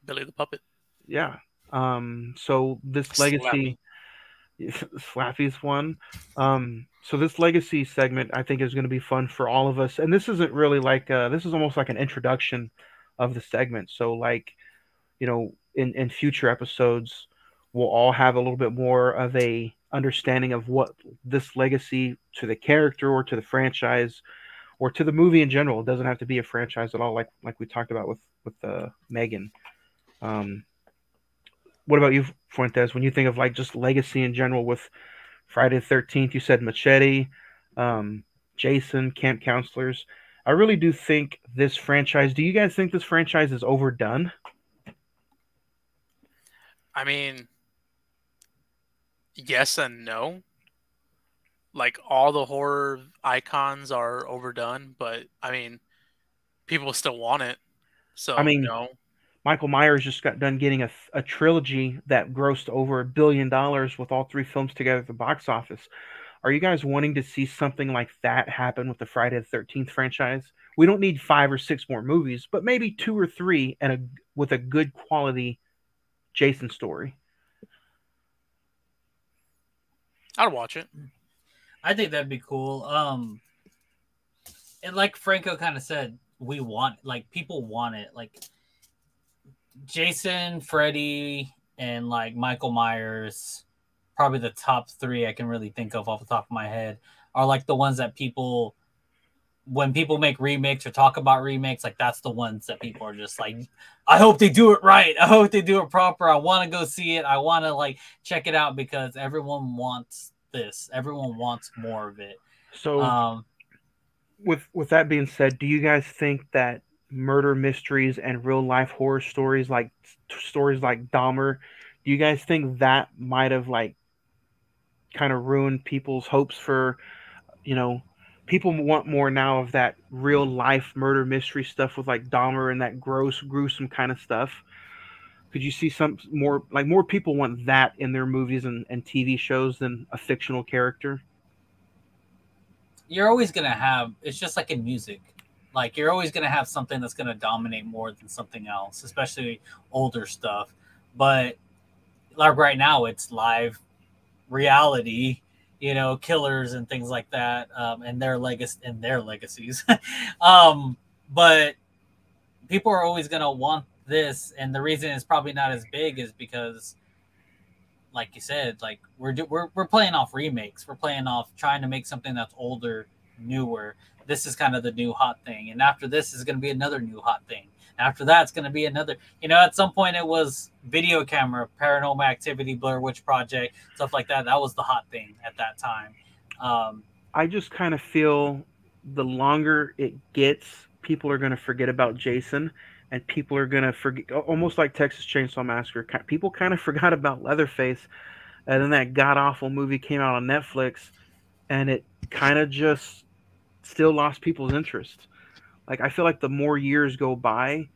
[SPEAKER 3] Billy the Puppet.
[SPEAKER 1] Yeah. Um, so this legacy, [LAUGHS] Slappy's one. Um, so this legacy segment, I think, is going to be fun for all of us. And this isn't really like uh, this is almost like an introduction of the segment. So like, you know, in in future episodes, we'll all have a little bit more of a understanding of what this legacy to the character or to the franchise or to the movie in general. It doesn't have to be a franchise at all, like like we talked about with with uh, Megan. Um, what about you, Fuentes? When you think of like just legacy in general with Friday the Thirteenth, you said Machete, um, Jason, Camp Counselors. I really do think this franchise. Do you guys think this franchise is overdone?
[SPEAKER 3] I mean, yes and no. Like all the horror icons are overdone, but I mean, people still want it. So
[SPEAKER 1] I mean,
[SPEAKER 3] no.
[SPEAKER 1] Michael Myers just got done getting a, a trilogy that grossed over a billion dollars with all three films together at the box office. Are you guys wanting to see something like that happen with the Friday the Thirteenth franchise? We don't need five or six more movies, but maybe two or three, and a with a good quality Jason story.
[SPEAKER 3] I'd watch it.
[SPEAKER 4] I think that'd be cool. Um, and like Franco kind of said, we want like people want it. Like Jason, Freddy, and like Michael Myers, probably the top three I can really think of off the top of my head are like the ones that people when people make remakes or talk about remakes, like that's the ones that people are just like, I hope they do it right. I hope they do it proper. I want to go see it. I want to like check it out because everyone wants this. Everyone wants more of it.
[SPEAKER 1] So,
[SPEAKER 4] Um,
[SPEAKER 1] with with that being said, do you guys think that murder mysteries and real life horror stories like stories like Dahmer, do you guys think that might have like kind of ruined people's hopes for, you know, people want more now of that real life murder mystery stuff with like Dahmer and that gross, gruesome kind of stuff. Could you see some more like more people want that in their movies and, and TV shows than a fictional character?
[SPEAKER 4] you're always gonna have it's just like in music like you're always gonna have something that's gonna dominate more than something else especially older stuff but like right now it's live reality you know killers and things like that um, and their legacy and their legacies [LAUGHS] um, but people are always gonna want this and the reason it's probably not as big is because like you said, like we're do- we're we're playing off remakes. We're playing off trying to make something that's older, newer. This is kind of the new hot thing, and after this is going to be another new hot thing. After that, it's going to be another. You know, at some point it was video camera, Paranormal Activity, Blair Witch Project, stuff like that. That was the hot thing at that time. Um,
[SPEAKER 1] I just kind of feel the longer it gets, people are going to forget about Jason, and people are going to forget, almost like Texas Chainsaw Massacre. People kind of [LAUGHS] forgot about Leatherface, and then that god awful movie came out on Netflix, and it kind of just still lost people's interest. Like I feel like the more years go by,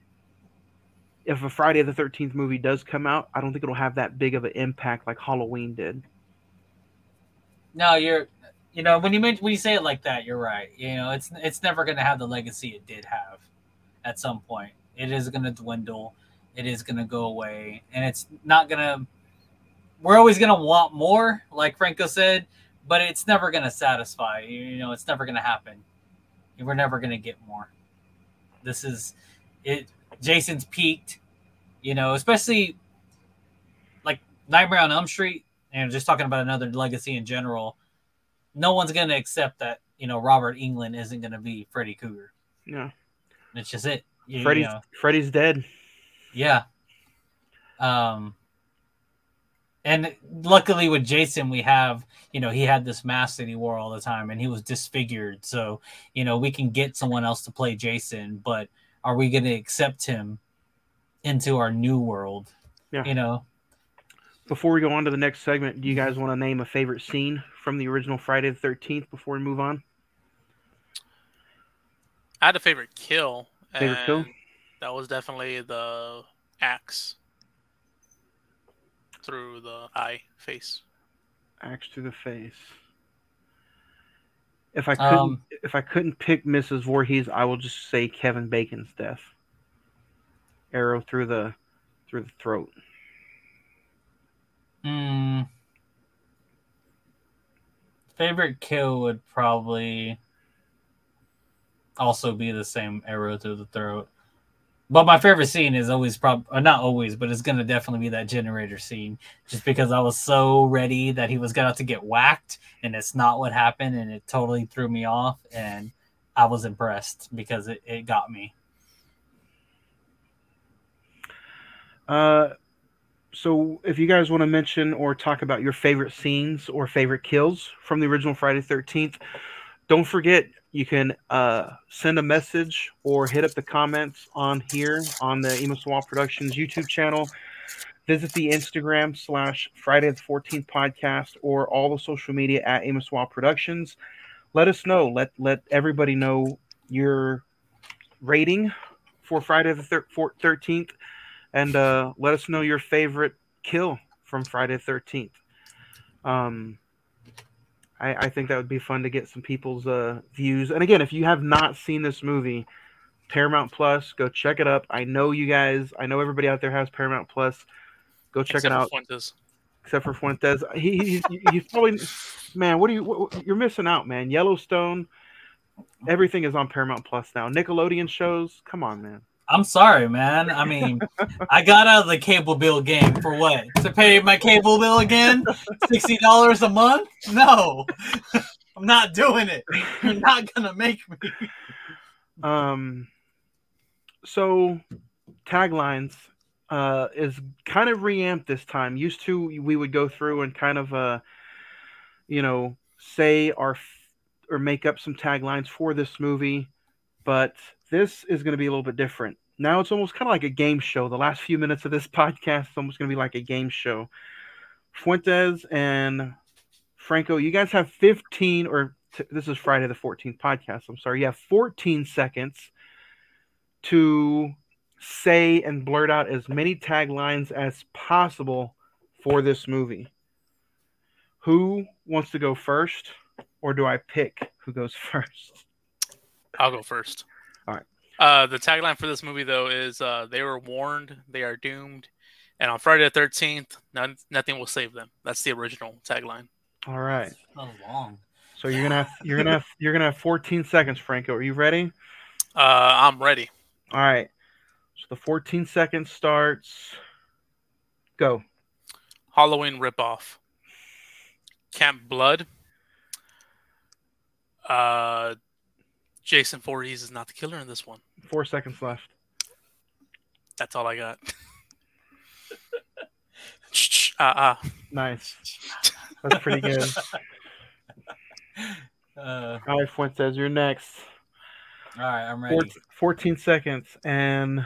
[SPEAKER 1] if a Friday the Thirteenth movie does come out, I don't think it'll have that big of an impact like Halloween did.
[SPEAKER 4] no, you're, you know, when you when you say it like that, you're right. You know, it's it's never going to have the legacy it did have at some point. It is going to dwindle. It is going to go away, and it's not going to. We're always going to want more, like Franco said, but it's never going to satisfy. You know, it's never going to happen. We're never going to get more. This is it. Jason's peaked. You know, especially like Nightmare on Elm Street, and just talking about another legacy in general. No one's going to accept that. You know, Robert Englund isn't going to be Freddy Krueger.
[SPEAKER 1] Yeah,
[SPEAKER 4] It's just it. You- you
[SPEAKER 1] Freddy's
[SPEAKER 4] know.
[SPEAKER 1] Freddy's dead.
[SPEAKER 4] Yeah. Um And luckily with Jason, we have, you know, he had this mask that he wore all the time and he was disfigured. So, you know, we can get someone else to play Jason, but are we going to accept him into our new world?
[SPEAKER 1] Yeah.
[SPEAKER 4] You know,
[SPEAKER 1] Before we go on to the next segment, do you guys want to name a favorite scene from the original Friday the Thirteenth before we move on?
[SPEAKER 3] I had a favorite kill.
[SPEAKER 1] Favorite kill?
[SPEAKER 3] That was definitely the axe through the eye face.
[SPEAKER 1] Axe to the face. If I couldn't,
[SPEAKER 4] Um,
[SPEAKER 1] if I couldn't pick Mrs. Voorhees, I will just say Kevin Bacon's death. Arrow through the through the throat.
[SPEAKER 4] Hmm. Favorite kill would probably also be the same arrow through the throat. But my favorite scene is always prob or not always, but it's gonna definitely be that generator scene. Just because I was so ready that he was gonna to get whacked and it's not what happened and it totally threw me off and I was impressed because it, it got me.
[SPEAKER 1] Uh, so if you guys want to mention or talk about your favorite scenes or favorite kills from the original Friday Thirteenth, don't forget you can uh, send a message or hit up the comments on here on the Emo Productions YouTube channel. Visit the Instagram slash Friday the Fourteenth podcast or all the social media at Emo Productions. Let us know. Let let everybody know your rating for Friday the Thirteenth and uh, let us know your favorite kill from Friday the Thirteenth. Um, I, I think that would be fun to get some people's uh, views. And again, if you have not seen this movie, Paramount Plus, go check it up. I know you guys. I know everybody out there has Paramount Plus. Go check
[SPEAKER 3] Except
[SPEAKER 1] it
[SPEAKER 3] for
[SPEAKER 1] out.
[SPEAKER 3] Fuentes.
[SPEAKER 1] Except for Fuentes, he, he's, he's probably man. What are you? What, you're missing out, man. Yellowstone. Everything is on Paramount Plus now. Nickelodeon shows. Come on, man.
[SPEAKER 4] I'm sorry, man. I mean, I got out of the cable bill game for what? To pay my cable bill again? Sixty dollars a month? No, [LAUGHS] I'm not doing it. You're not gonna make me.
[SPEAKER 1] Um, so taglines uh, is kind of reamped this time. Used to we would go through and kind of uh, you know, say our f- or make up some taglines for this movie, but this is going to be a little bit different. Now it's almost kind of like a game show. The last few minutes of this [LAUGHS] podcast is almost going to be like a game show. Fuentes and Franco, you guys have 15 or t- this is Friday the 14th podcast. I'm sorry. You have 14 seconds to say and blurt out as many taglines as possible for this movie. Who wants to go first, or do I pick who goes [LAUGHS] first?
[SPEAKER 3] I'll go first.
[SPEAKER 1] All right.
[SPEAKER 3] Uh, the tagline for this movie, though, is uh, "They were warned, they are doomed," and on Friday the Thirteenth, none, nothing will save them. That's the original tagline.
[SPEAKER 1] All right.
[SPEAKER 4] So long.
[SPEAKER 1] So you're gonna have you're gonna have you're gonna have 14 seconds, Franco. Are you ready?
[SPEAKER 3] Uh, I'm ready.
[SPEAKER 1] All right. So the 14 seconds starts. Go.
[SPEAKER 3] Halloween ripoff. Camp Blood. Uh, Jason Voorhees is not the killer in this one.
[SPEAKER 1] Four seconds left.
[SPEAKER 3] That's all I got. [LAUGHS] Ah, ah.
[SPEAKER 1] Nice. That's pretty good. [LAUGHS]
[SPEAKER 4] Uh,
[SPEAKER 1] All right, Fuentes, you're next.
[SPEAKER 4] all right, I'm
[SPEAKER 1] Four,
[SPEAKER 4] ready.
[SPEAKER 1] 14 seconds and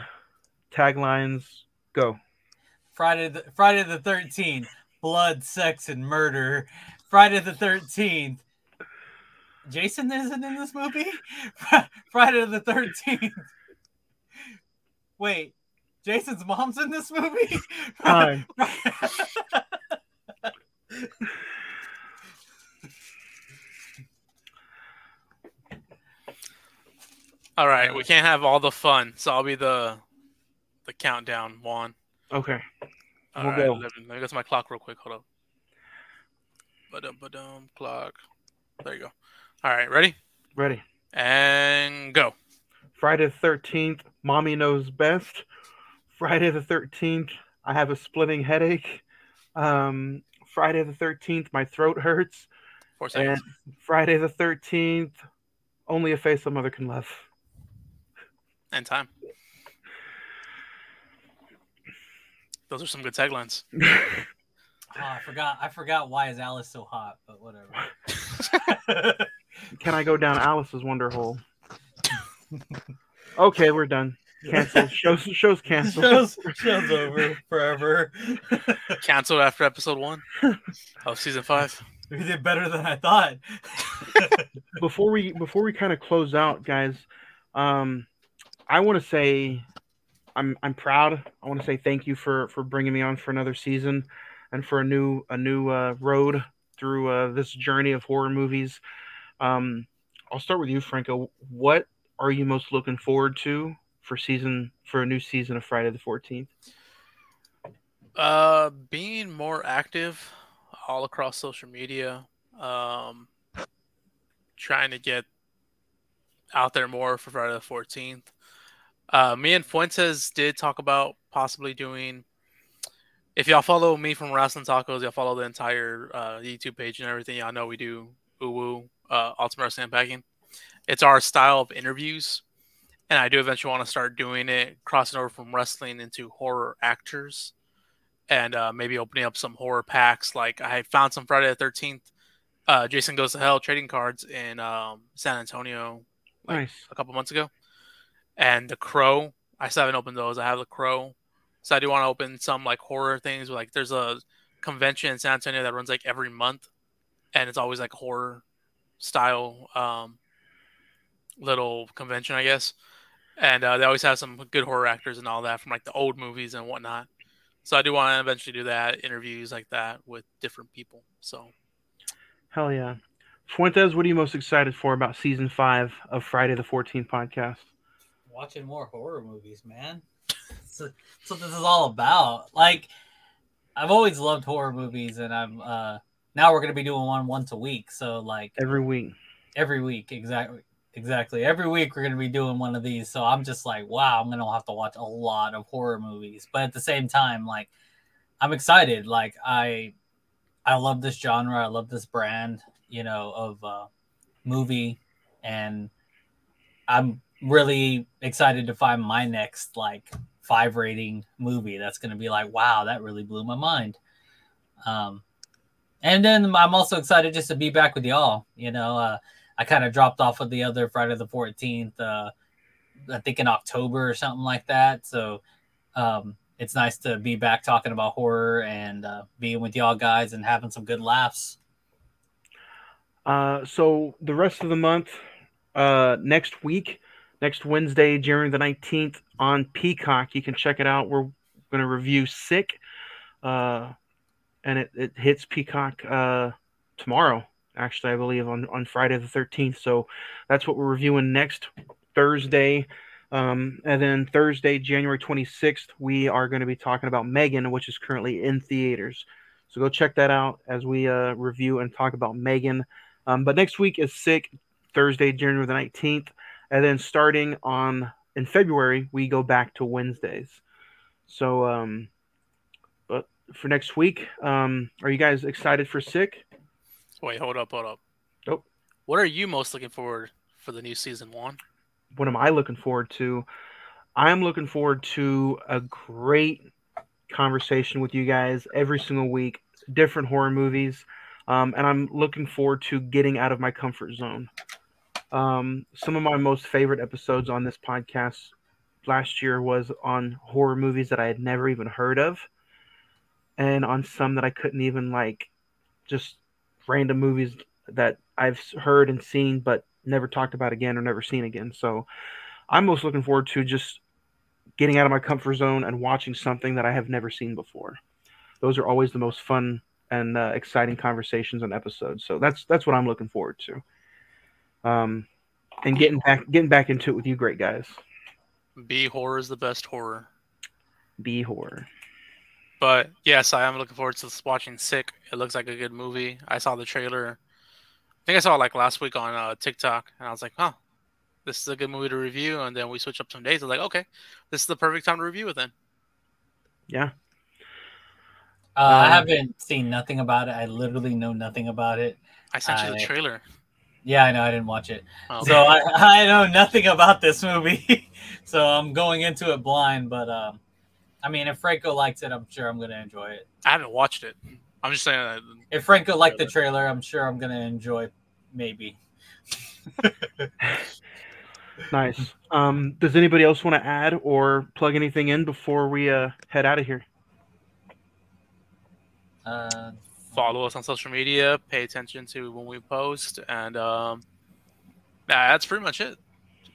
[SPEAKER 1] taglines go.
[SPEAKER 4] Friday the Friday the Thirteenth, blood, sex, and murder. Friday the Thirteenth. Jason isn't in this movie. [LAUGHS] Friday the Thirteenth. Wait, Jason's mom's in this movie.
[SPEAKER 1] Time.
[SPEAKER 3] All right, we can't have all the fun, so I'll be the the countdown one.
[SPEAKER 1] Okay.
[SPEAKER 3] All
[SPEAKER 1] We'll
[SPEAKER 3] right,
[SPEAKER 1] go.
[SPEAKER 3] Let, me, let me go to my clock real quick. Hold up. Ba-dum, ba-dum, clock. There you go. All right, ready?
[SPEAKER 1] Ready.
[SPEAKER 3] And go.
[SPEAKER 1] Friday the 13th, Mommy Knows Best. Friday the 13th, I have a splitting headache. Um, Friday the 13th, my throat hurts.
[SPEAKER 3] Four
[SPEAKER 1] And
[SPEAKER 3] seconds.
[SPEAKER 1] Friday the 13th, only a face a mother can love.
[SPEAKER 3] And time. Those are some good taglines. [LAUGHS]
[SPEAKER 4] Oh, I forgot. I forgot why is Alice so hot, but whatever. [LAUGHS] [LAUGHS]
[SPEAKER 1] Can I go down Alice's wonder hole? [LAUGHS] Okay, we're done. Cancel. Shows shows canceled.
[SPEAKER 4] show's, show's over forever. [LAUGHS]
[SPEAKER 3] Canceled after episode one of season five. [LAUGHS]
[SPEAKER 4] we did better than I thought.
[SPEAKER 1] before we before we kind of close out, guys, um, I want to say I'm I'm proud. I want to say thank you for for bringing me on for another season and for a new a new uh, road through uh, this journey of horror movies. Um, I'll start with you, Franco. What are you most looking forward to for season for a new season of Friday the Fourteenth?
[SPEAKER 3] Uh, being more active all across social media. Um, trying to get out there more for Friday the Fourteenth. Uh, me and Fuentes did talk about possibly doing. If y'all follow me from Wrestling Tacos, y'all follow the entire uh, YouTube page and everything. Y'all know we do Uwu, uh, Ultimate Wrestling Unpacking. It's our style of interviews, and I do eventually want to start doing it, crossing over from wrestling into horror actors, and uh, maybe opening up some horror packs. Like I found some Friday the Thirteenth, uh, Jason Goes to Hell trading cards in um, San Antonio like
[SPEAKER 1] Nice.
[SPEAKER 3] a couple months ago, and the Crow. I still haven't opened those. I have the Crow, so I do want to open some like horror things. Like there's a convention in San Antonio that runs like every month, and it's always like horror style um, little convention, I guess. And uh, they always have some good horror actors and all that from like the old movies and whatnot. So I do want to eventually do that, interviews like that with different people. So
[SPEAKER 1] Hell yeah. Fuentes, what are you most excited for about season five of Friday the Fourteenth podcast?
[SPEAKER 4] Watching more horror movies, man. [LAUGHS] so, so this is all about. Like, I've always loved horror movies, and I'm uh now we're gonna be doing one once a week. So like
[SPEAKER 1] Every week.
[SPEAKER 4] every week, exactly, exactly. Every week we're gonna be doing one of these. So I'm just like, wow, I'm gonna have to watch a lot of horror movies. But at the same time, like, I'm excited. Like I, I love this genre. I love this brand, you know, of uh, movie, and I'm really excited to find my next like five rating movie that's gonna be like, wow, that really blew my mind. Um, and then I'm also excited just to be back with y'all. You know, uh, I kind of dropped off of the other Friday the 14th, uh, I think in October or something like that. So um, it's nice to be back talking about horror and uh, being with y'all guys and having some good laughs.
[SPEAKER 1] Uh, so the rest of the month, uh, next week, next Wednesday, January the nineteenth, on Peacock, you can check it out. We're going to review Sick, uh, and it, it hits Peacock uh, tomorrow. Actually, I believe on on Friday the thirteenth. So that's what we're reviewing next Thursday. Um, and then Thursday, January 26th, we are going to be talking about Megan, which is currently in theaters. So go check that out as we uh, review and talk about Megan. Um, but next week is Sick, Thursday, January the 19th. And then starting on in February, we go back to Wednesdays. So, um, for next week, um, are you guys excited for Sick?
[SPEAKER 3] wait, hold up, hold up.
[SPEAKER 1] Nope.
[SPEAKER 3] What are you most looking forward for the new season one?
[SPEAKER 1] what am I looking forward to? I'm looking forward to a great conversation with you guys every single week, different horror movies, um, and I'm looking forward to getting out of my comfort zone. Um, some of my most favorite episodes on this podcast last year was on horror movies that I had never even heard of, and on some that I couldn't even like, just random movies that I've heard and seen but never talked about again or never seen again. So I'm most looking forward to just getting out of my comfort zone and watching something that I have never seen before. Those are always the most fun and uh, exciting conversations and episodes. So that's that's what I'm looking forward to. Um, and getting back getting back into it with you, great guys.
[SPEAKER 3] B horror is the best horror.
[SPEAKER 1] B horror.
[SPEAKER 3] But yes, I am looking forward to watching Sick. It looks like a good movie. I saw the trailer. I think I saw it like last week on uh, TikTok, and I was like, "Huh, this is a good movie to review." And then we switch up some days. I was like, "Okay, this is the perfect time to review it." Then
[SPEAKER 1] Yeah.
[SPEAKER 4] Uh, I
[SPEAKER 1] Um,
[SPEAKER 4] haven't seen nothing about it. I literally know nothing about it.
[SPEAKER 3] I sent you the
[SPEAKER 4] I-
[SPEAKER 3] trailer.
[SPEAKER 4] Yeah, I know. I didn't watch it.
[SPEAKER 3] Oh,
[SPEAKER 4] So I, [LAUGHS] I know nothing about this movie. [LAUGHS] so I'm going into it blind. But um, I mean, if Franco likes it, I'm sure I'm going to enjoy it.
[SPEAKER 3] I haven't watched it. I'm just saying that
[SPEAKER 4] If Franco liked the trailer, I'm sure I'm gonna enjoy. Maybe. [LAUGHS]
[SPEAKER 1] Nice. Um, does anybody else want to add or plug anything in before we uh, head out of here?
[SPEAKER 4] Uh,
[SPEAKER 3] follow us on social media, pay attention to when we post, and um, that's pretty much it.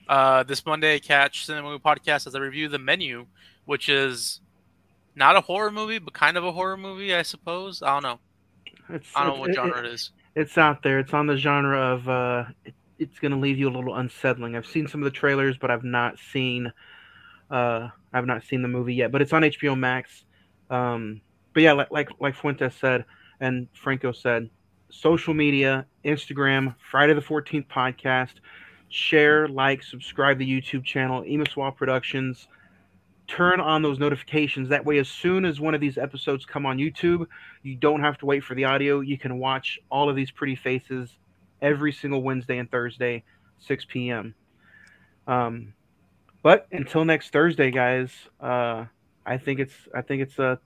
[SPEAKER 3] Uh, this Monday, catch Cinema Movie Podcast as I review The Menu, which is not a horror movie, but kind of a horror movie, I suppose. I don't know.
[SPEAKER 1] It's,
[SPEAKER 3] I don't know what genre
[SPEAKER 1] it-
[SPEAKER 3] it is.
[SPEAKER 1] it's out there. It's on the genre of uh, it, it's going to leave you a little unsettling. I've seen some of the trailers, but I've not seen uh, I've not seen the movie yet. But it's on HBO Max. Um, but yeah, like like like Fuentes said and Franco said, social media, Instagram, Friday the Fourteenth podcast. Share, like, subscribe to the YouTube channel, Emaswal Productions. Turn on those notifications. That way, as soon as one of these episodes come on YouTube, you don't have to wait for the audio. You can watch all of these pretty faces every single Wednesday and Thursday, 6 p.m. Um, but until next Thursday, guys, uh, I think it's I think it's uh,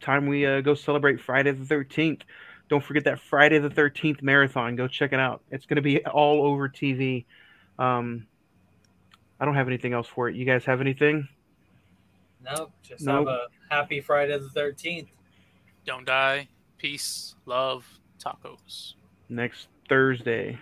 [SPEAKER 1] time we uh, go celebrate Friday the 13th. Don't forget that Friday the 13th marathon. Go check it out. It's going to be all over TV. Um, I don't have anything else for it. You guys have anything?
[SPEAKER 4] Nope. Just
[SPEAKER 1] Nope.
[SPEAKER 4] have a happy Friday the Thirteenth.
[SPEAKER 3] Don't die. Peace, love, tacos.
[SPEAKER 1] Next Thursday.